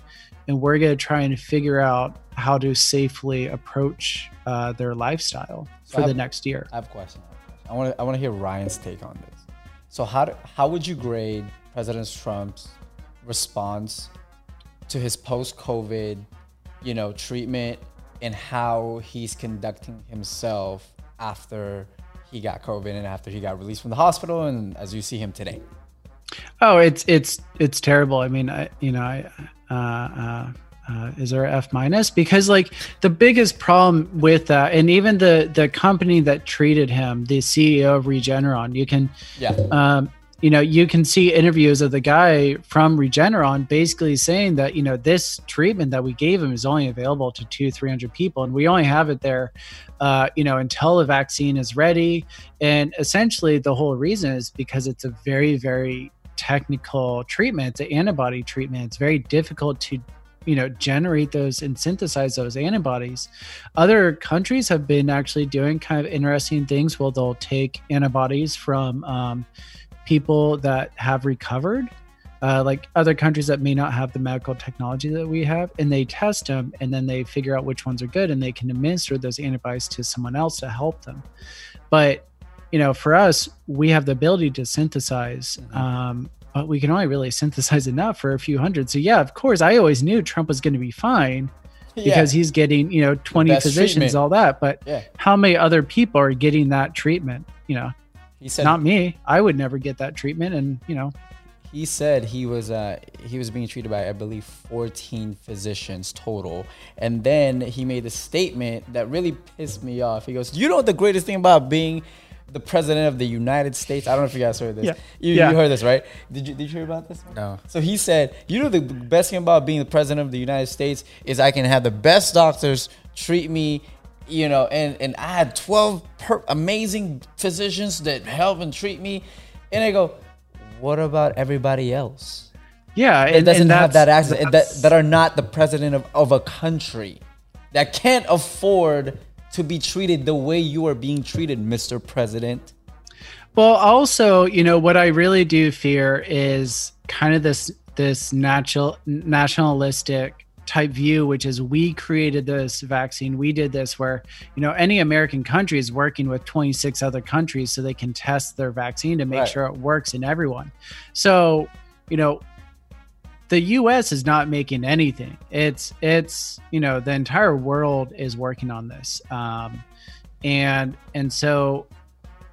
and we're going to try and figure out how to safely approach uh, their lifestyle So for the next year I have a question. I want to I want to hear Ryan's take on this. So how do, how would you grade President Trump's response to his post-COVID, you know, treatment and how he's conducting himself after he got COVID and after he got released from the hospital and as you see him today? Oh, it's it's it's terrible. I mean, I you know, I uh, uh, uh, is there F minus? Because like the biggest problem with that, and even the the company that treated him, the CEO of Regeneron, you can Yeah. um, you know, you can see interviews of the guy from Regeneron basically saying that, you know, this treatment that we gave him is only available to two, 300 people. And we only have it there, uh, you know, until a vaccine is ready. And essentially, the whole reason is because it's a very, very technical treatment, it's an antibody treatment. It's very difficult to you know generate those and synthesize those antibodies other countries have been actually doing kind of interesting things where they'll take antibodies from um, people that have recovered uh, like other countries that may not have the medical technology that we have and they test them and then they figure out which ones are good and they can administer those antibodies to someone else to help them. But you know for us we have the ability to synthesize um, but we can only really synthesize enough for a few hundred. So yeah of course i always knew trump was going to be fine because he's getting you know 20 best physicians treatment. all that but Yeah. how many other people are getting that treatment you know He said not me i would never get that treatment and you know He said he was uh, he was being treated by I believe 14 physicians total, and then he made a statement that really pissed me off. He goes, "You know the greatest thing about being the president of the United States? I don't know if you guys heard this. Yeah. You, Yeah. you heard this, right? Did you did you hear about this? No. So he said, "You know the best thing about being the president of the United States is I can have the best doctors treat me." You know, and and I had 12 per- amazing physicians that help and treat me, and I go, what about everybody else? yeah It doesn't and have that access that, that are not the president of, of a country that can't afford to be treated the way you are being treated, Mr. President. Well, also, you know, what I really do fear is kind of this this natural nationalistic type view, which is we created this vaccine, we did this, where you know any American country is working with 26 other countries so they can test their vaccine to make Right. sure it works in everyone. So, you know, the US is not making anything. It's it's you know the entire world is working on this, um, and and so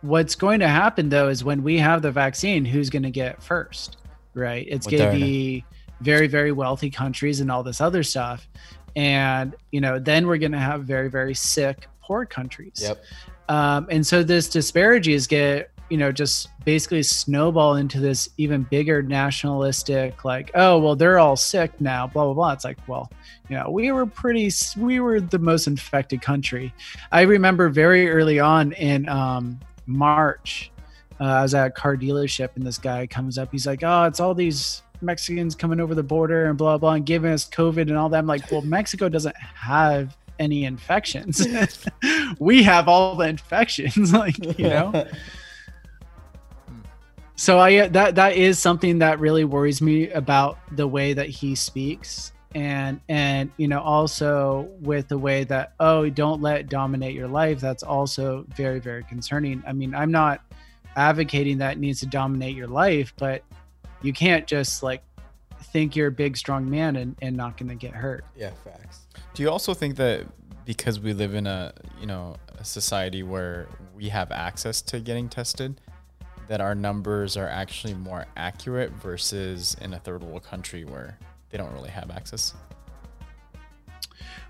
what's going to happen though is when we have the vaccine, who's going to get it first, right? It's going to be very very wealthy countries and all this other stuff, and you know then we're going to have very very sick poor countries. Yep. um, and so this disparities get you know just basically snowball into this even bigger nationalistic like oh well they're all sick now blah blah blah. It's like well you know we were pretty we were the most infected country. I remember very early on in um, march uh, i was at a car dealership and this guy comes up. He's like oh it's all these mexicans coming over the border and blah blah and giving us covid and all that. I'm like well mexico doesn't have any infections. We have all the infections like you know? So i uh, that that is something that really worries me about the way that he speaks. And and you know also with the way that oh don't let dominate your life. That's also very very concerning. I mean i'm not advocating that needs to dominate your life but you can't just like think you're a big strong man and, and not gonna get hurt Yeah, facts. Do you also think that because we live in a you know a society where we have access to getting tested, that our numbers are actually more accurate versus in a third world country where they don't really have access?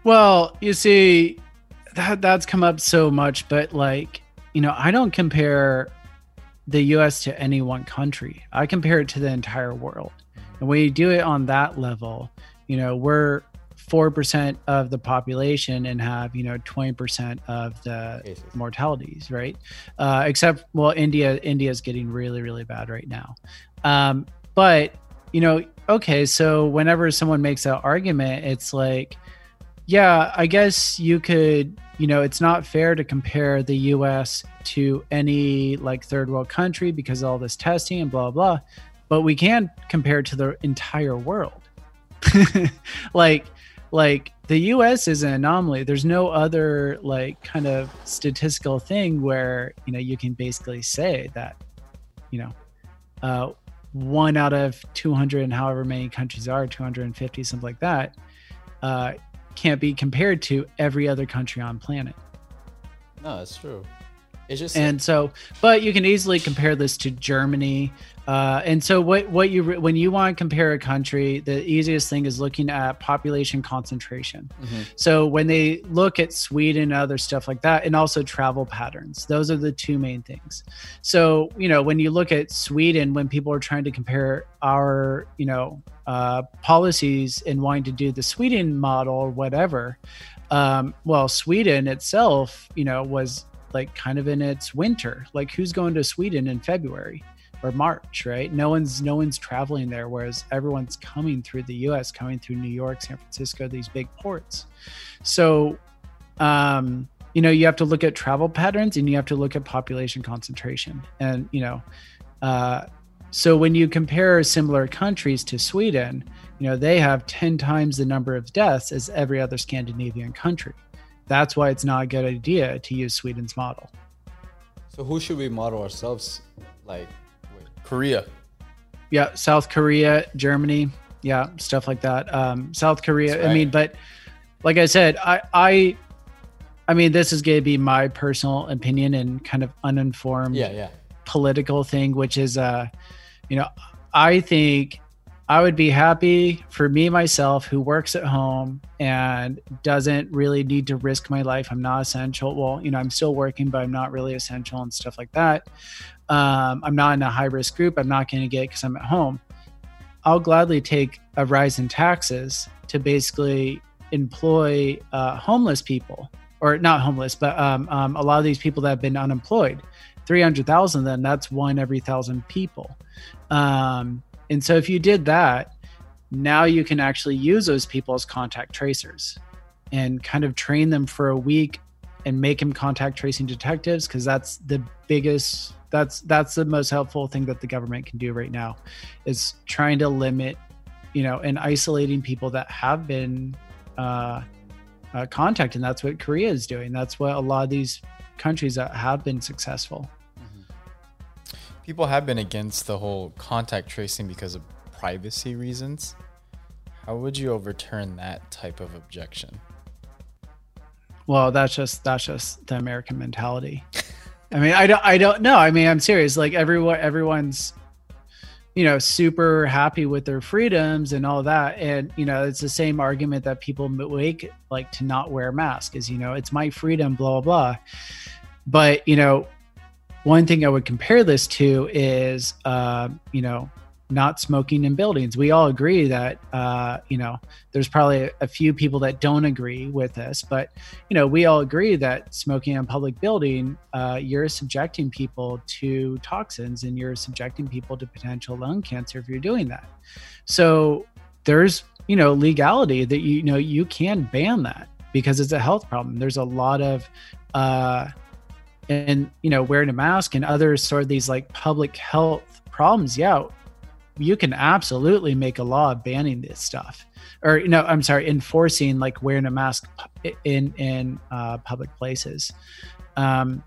Well, you see, that that's come up so much, but like, you know, I don't compare the US to any one country. I compare it to the entire world. And when you do it on that level, you know, we're 4% of the population and have, you know, 20% of the Cases. mortalities, right? Uh, except, well, India, India is getting really, really bad right now. Um, but, you know, okay, so whenever someone makes that argument, it's like, yeah, I guess you could, you know, it's not fair to compare the US to any like third world country because all this testing and blah, blah, but we can compare to the entire world. like, like the US is an anomaly. There's no other like kind of statistical thing where, you know, you can basically say that, you know, uh, one out of 200 and however many countries are 250 something like that uh, can't be compared to every other country on planet No, it's true. It's just and so but you can easily compare this to germany. Uh, and so what what you re- when you want to compare a country the easiest thing is looking at population concentration. Mhm. so when they look at sweden and other stuff like that and also travel patterns those are the two main things. So you know when you look at sweden when people are trying to compare our you know uh, policies and wanting to do the sweden model or whatever um, well sweden itself you know was like kind of in its winter. Like who's going to sweden in february or march right? No one's no one's traveling there whereas everyone's coming through the us coming through new york san francisco these big ports. So um you know you have to look at travel patterns and you have to look at population concentration. And you know uh so when you compare similar countries to sweden you know they have 10 times the number of deaths as every other scandinavian country that's why it's not a good idea to use Sweden's model. so who should we model ourselves like with? Korea. Yeah, South Korea, Germany, yeah, stuff like that. Um, South Korea. That's I mean, but like I said, I, I, I mean, this is going to be my personal opinion and kind of uninformed Yeah, yeah. political thing, which is, uh, you know, I think I would be happy for me myself who works at home and doesn't really need to risk my life. I'm not essential. Well, you know, I'm still working, but I'm not really essential and stuff like that. Um, I'm not in a high risk group. I'm not going to get because I'm at home. I'll gladly take a rise in taxes to basically employ uh, homeless people, or not homeless, but um, um, a lot of these people that have been unemployed. 300,000, then that's one every thousand people. Um, and so if you did that, now you can actually use those people as contact tracers and kind of train them for a week and make them contact tracing detectives because that's the biggest that's that's the most helpful thing that the government can do right now is trying to limit you know and isolating people that have been uh, uh contact. And that's what korea is doing. That's what a lot of these countries that have been successful People have been against the whole contact tracing because of privacy reasons. How would you overturn that type of objection? Well, that's just that's just the American mentality. I mean, I don't I don't know. I mean, I'm serious. Like everyone everyone's you know super happy with their freedoms and all that and you know it's the same argument that people make like to not wear a mask is you know it's my freedom blah blah blah but you know one thing i would compare this to is uh, you know not smoking in buildings. We all agree that uh, you know there's probably a few people that don't agree with this, but you know we all agree that smoking in a public building, uh, you're subjecting people to toxins and you're subjecting people to potential lung cancer if you're doing that. So there's you know legality that you, know you can ban that because it's a health problem. There's a lot of uh, and you know wearing a mask and other sort of these like public health problems yeah you can absolutely make a law banning this stuff. Or no i'm sorry enforcing like wearing a mask in in uh, public places. Um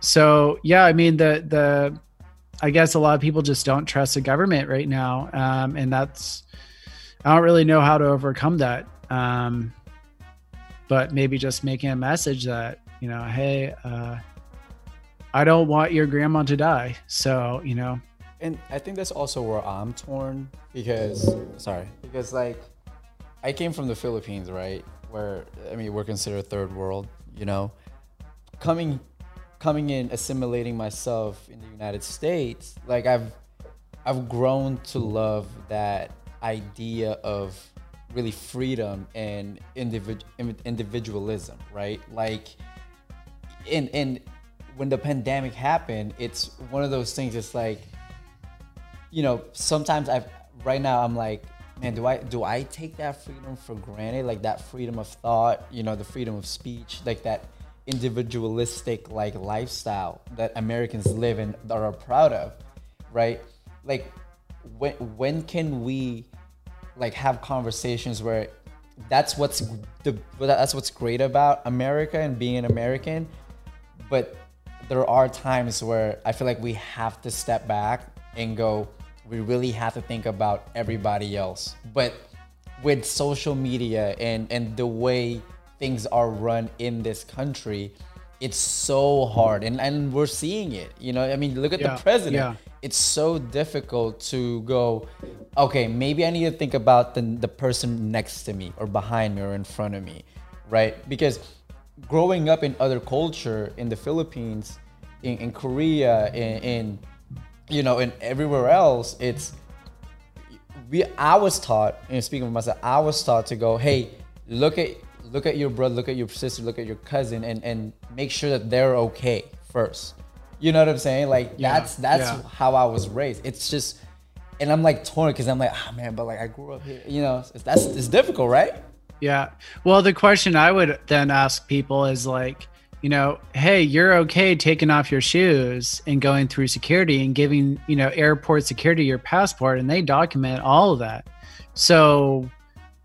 so yeah i mean the the i guess a lot of people just don't trust the government right now um and that's i don't really know how to overcome that. Um but maybe just making a message that you know hey uh i don't want your grandma to die. So you know. And I think that's also where I'm torn because sorry because like I came from the Philippines right? Where I mean we're considered third world you know? Coming coming in assimilating myself in the United States like I've I've grown to love that idea of really freedom and individ- individualism right? Like in in when the pandemic happened it's one of those things it's like you know, sometimes I've right now I'm like, man, do I do I take that freedom for granted? Like that freedom of thought, you know, the freedom of speech, like that individualistic like lifestyle that Americans live and are proud of, right? Like when when can we like have conversations where that's what's the that's what's great about America and being an American, but there are times where I feel like we have to step back and go, we really have to think about everybody else. But with social media and, and the way things are run in this country, it's so hard. And, and we're seeing it. You know, I mean, look at yeah, the president. Yeah. It's so difficult to go, okay, maybe I need to think about the, the person next to me or behind me or in front of me, right? Because growing up in other culture in the Philippines, in, in Korea, in, in you know, and everywhere else, it's we. I was taught, and speaking of myself, I was taught to go, hey, look at look at your brother, look at your sister, look at your cousin, and and make sure that they're okay first. You know what I'm saying? Like yeah, that's that's yeah. how I was raised. It's just, and I'm like torn because I'm like, oh man, but like I grew up here. You know, that's it's difficult, right? Yeah. Well, the question I would then ask people is like, you know, hey, you're okay taking off your shoes and going through security and giving, you know, airport security your passport and they document all of that. So,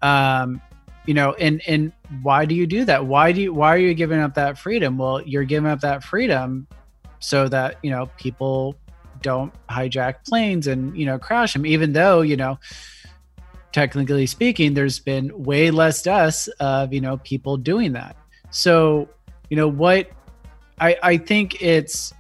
um, you know, and and why do you do that? Why do you why are you giving up that freedom? Well, you're giving up that freedom so that, you know, people don't hijack planes and, you know, crash them even though, you know, technically speaking, there's been way less deaths of, you know, people doing that. So, you know what i i think it's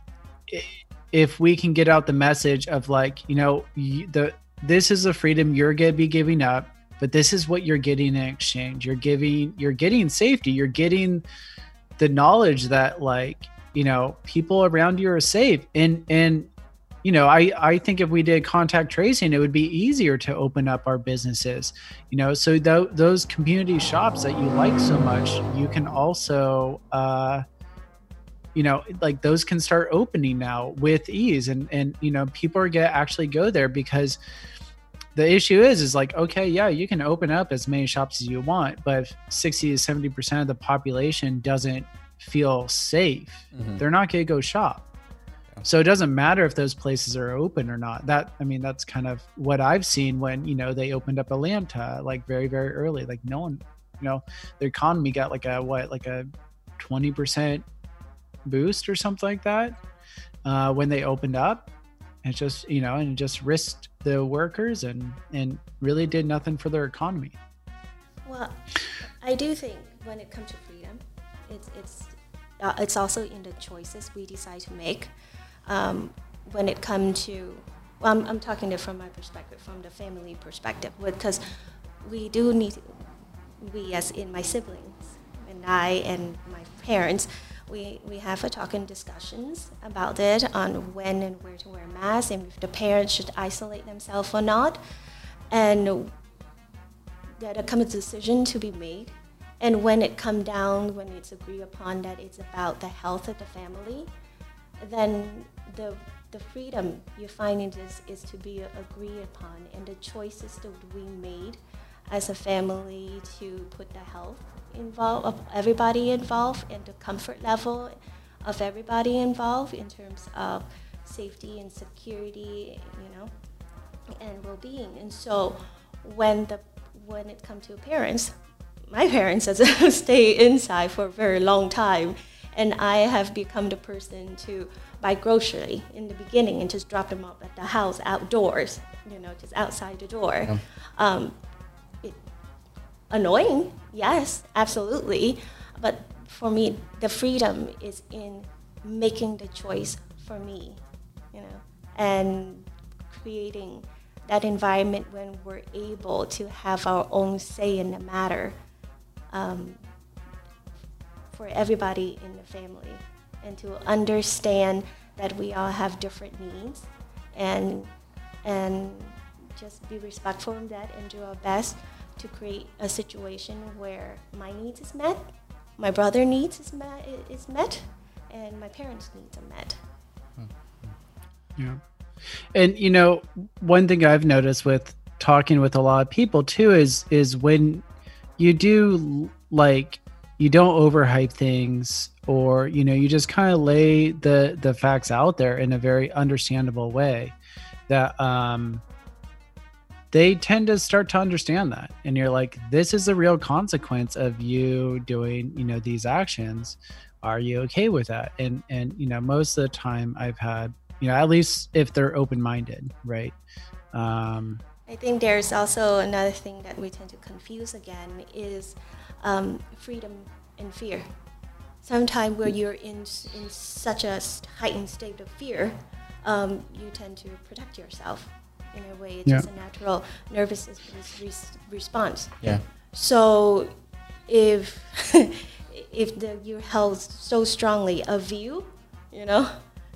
if we can get out the message of like you know the this is a freedom you're to be giving up but this is what you're getting in exchange. You're giving you're getting safety. You're getting the knowledge that like you know people around you are safe. And and you know i i think if we did contact tracing it would be easier to open up our businesses you know so th- those community shops that you like so much you can also uh you know like those can start opening now with ease and and you know people are gonna actually go there because the issue is is like okay yeah you can open up as many shops as you want but if 60 to 70 percent of the population doesn't feel safe mm-hmm. they're not gonna go shop so it doesn't matter if those places are open or not. That I mean, that's kind of what I've seen when you know they opened up Atlanta like very very early. Like no one, you know, the economy got like a what like a twenty percent boost or something like that uh, when they opened up. It's just you know and just risked the workers and and really did nothing for their economy. Well, I do think when it comes to freedom, it's it's uh, it's also in the choices we decide to make um, when it comes to well, I'm, I'm talking it from my perspective, from the family perspective, because we do need, we as in my siblings, and I and my parents, we, we have a talk and discussions about it on when and where to wear masks and if the parents should isolate themselves or not. And that comes a decision to be made. And when it come down, when it's agreed upon that it's about the health of the family, then the the freedom you find in this is to be agreed upon and the choices that we made as a family to put the health involved of everybody involved and the comfort level of everybody involved in terms of safety and security, you know, and well-being. And so when the when it comes to parents, my parents has stay inside for a very long time, and I have become the person to buy grocery in the beginning and just drop them off at the house outdoors, you know, just outside the door. Yeah. Um, it, annoying, yes, absolutely, but for me, the freedom is in making the choice for me, you know, and creating that environment when we're able to have our own say in the matter um, for everybody in the family and to understand that we all have different needs and and just be respectful of that and do our best to create a situation where my needs is met, my brother needs is met, is met and my parents' needs are met. Hmm. Yeah. And you know, one thing I've noticed with talking with a lot of people too is is when you do like you don't overhype things or you know you just kind of lay the the facts out there in a very understandable way that um they tend to start to understand that. And you're like this is a real consequence of you doing you know these actions. Are you okay with that? And and you know most of the time i've had you know at least if they're open-minded right? Um, i think there's also another thing that we tend to confuse again is um, freedom and fear sometimes where you're in in such a heightened state of fear um, you tend to protect yourself in a way it's yeah. just a natural nervous response yeah so if if the, you're held so strongly a view you know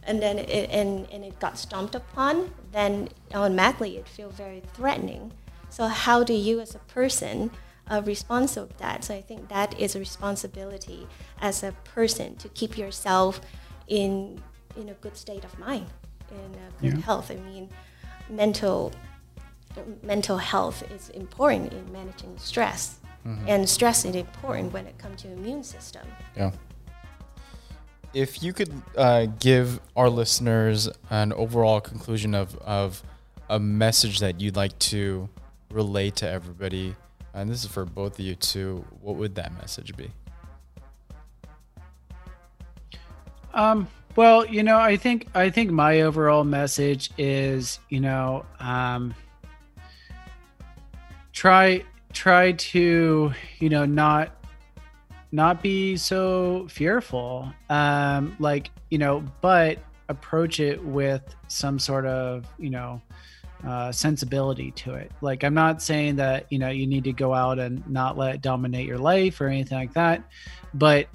and then it, and, and it got stomped upon, then automatically it feels very threatening. So how do you as a person uh, respond to that? So I think that is a responsibility as a person to keep yourself in in a good state of mind, in good yeah. health. I mean, mental mental health is important in managing stress, mm-hmm. and stress is important when it comes to immune system. Yeah if you could uh, give our listeners an overall conclusion of, of a message that you'd like to relate to everybody, and this is for both of you too, what would that message be? Um, well, you know, I think I think my overall message is, you know, um, try try to, you know, not not be so fearful um like you know but approach it with some sort of you know uh, sensibility to it. Like i'm not saying that you know you need to go out and not let it dominate your life or anything like that but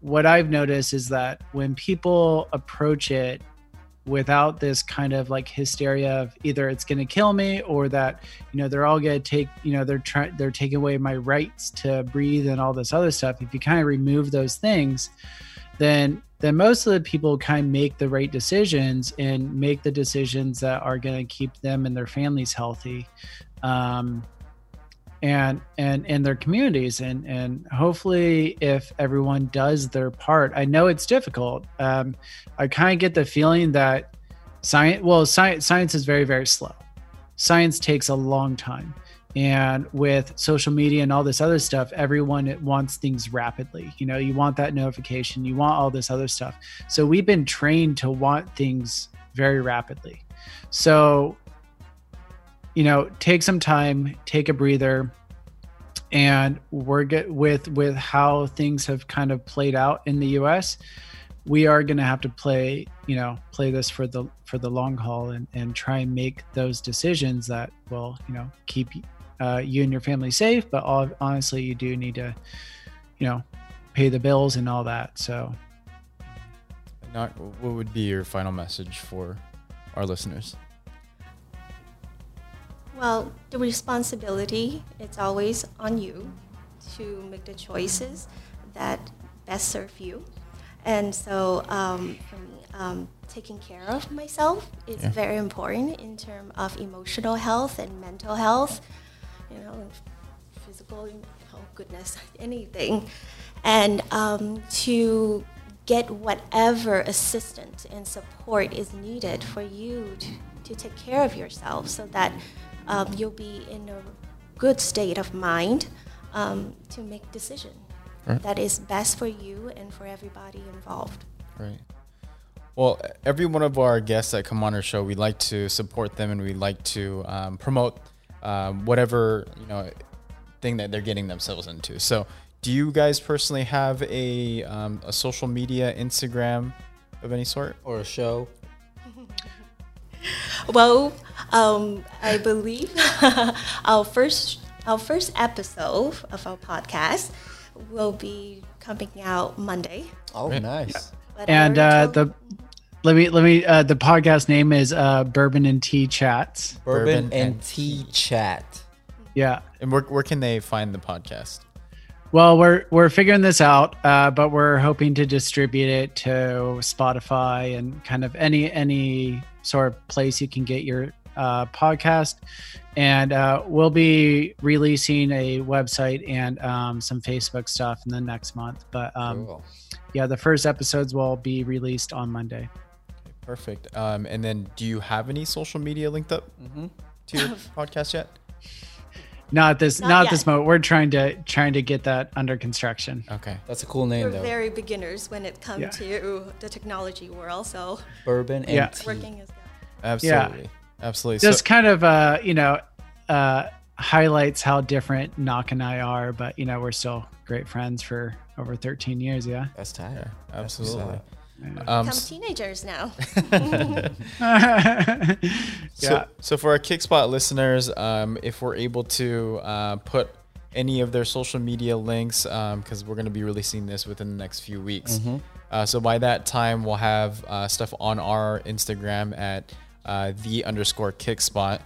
what i've noticed is that when people approach it without this kind of like hysteria of either it's going to kill me or that you know they're all going to take you know they're trying they're taking away my rights to breathe and all this other stuff if you kind of remove those things then then most of the people kind of make the right decisions and make the decisions that are going to keep them and their families healthy um, and and and their communities. And and hopefully if everyone does their part i know it's difficult um, i kind of get the feeling that science well science science is very very slow. Science takes a long time and with social media and all this other stuff everyone wants things rapidly. You know you want that notification you want all this other stuff. So we've been trained to want things very rapidly. So you know, take some time, take a breather, and we're get with with how things have kind of played out in the U.S. we are going to have to play you know play this for the for the long haul and and try and make those decisions that will you know keep uh, you and your family safe but all, honestly you do need to you know pay the bills and all that so Not, what would be your final message for our listeners? Well, the responsibility it's always on you to make the choices that best serve you. And so, um, for me, um, taking care of myself is Yeah. very important in terms of emotional health and mental health. You know, and physical. Oh goodness, anything, and um, to get whatever assistance and support is needed for you to, to take care of yourself so that um, you'll be in a good state of mind um, to make decision Right. that is best for you and for everybody involved. Right. Well, every one of our guests that come on our show, we like to support them and we like to um, promote um, whatever you know thing that they're getting themselves into. So, do you guys personally have a um, a social media Instagram of any sort? Or a show. Well, um, I believe our first our first episode of our podcast will be coming out Monday. Oh, nice. But I and uh the let me let me uh the podcast name is uh bourbon and tea chats Bourbon, Bourbon and and tea chat. yeah And where where can they find the podcast? Well, we're we're figuring this out, uh, but we're hoping to distribute it to Spotify and kind of any any sort of place you can get your uh, podcast. And uh, we'll be releasing a website and um, some Facebook stuff in the next month. But um, Cool. yeah, the first episodes will be released on Monday. Perfect. Um, and then, do you have any social media linked up to your podcast yet? Not this Not not, at this moment. We're trying to trying to get that under construction. Okay. That's a cool name we're though. very beginners when it comes Yeah. to the technology world, so Bourbon and Yeah. tea. working is good. Absolutely. Absolutely. Just so, kind of uh, you know, uh, highlights how different Knock and I are, but you know, we're still great friends for over 13 years. Yeah. That's tight. yeah, That's absolutely. up. Um, Become teenagers now. yeah. So, so for our Kickspot listeners, um, if we're able to uh, put any of their social media links, because we're going to be releasing this within the next few weeks. Uh, so by that time, we'll have uh, stuff on our Instagram at uh, the underscore Kickspot.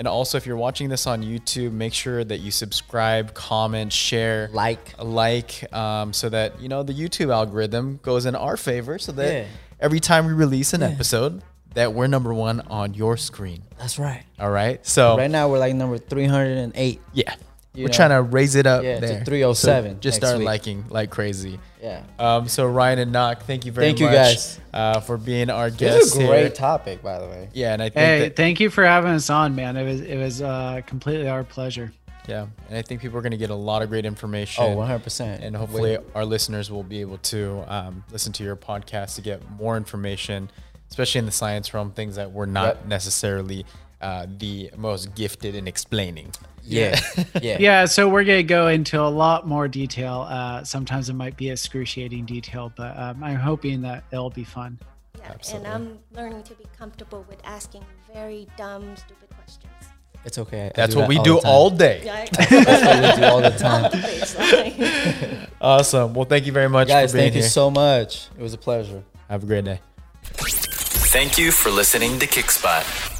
And also, if you're watching this on YouTube, make sure that you subscribe, comment, share, Like. like, um, so that you know the YouTube algorithm goes in our favor, so that Yeah. every time we release an episode, that we're number one on your screen. That's right. All right. So Right now we're like number 308. yeah, You we're know. trying to raise it up. Yeah, to there. 307 So just next start week. liking like crazy. Yeah. Um, so Ryan and Knock, thank you very Thank you, guys. uh, for being our This guests is a great here. topic, by the way. Yeah, and I think Hey, that, thank you for having us on, man. It was it was uh, completely our pleasure. yeah, and I think people are going to get a lot of great information. Oh, 100%. and hopefully our listeners will be able to um, listen to your podcast to get more information, especially in the science realm, things that we're not Yep. necessarily uh, the most gifted in explaining. Yeah. yeah. Yeah, so we're gonna go into a lot more detail. Uh, sometimes it might be excruciating detail, but um, I'm hoping that it'll be fun. Yeah, Absolutely. and I'm learning to be comfortable with asking very dumb, stupid questions. It's okay. I That's what that we all do the time. all day. Yeah, That's what we do all the time. Awesome. Well, thank you very much Guys, for being thank you so much. It was a pleasure. Have a great day. Thank you for listening to Kickspot.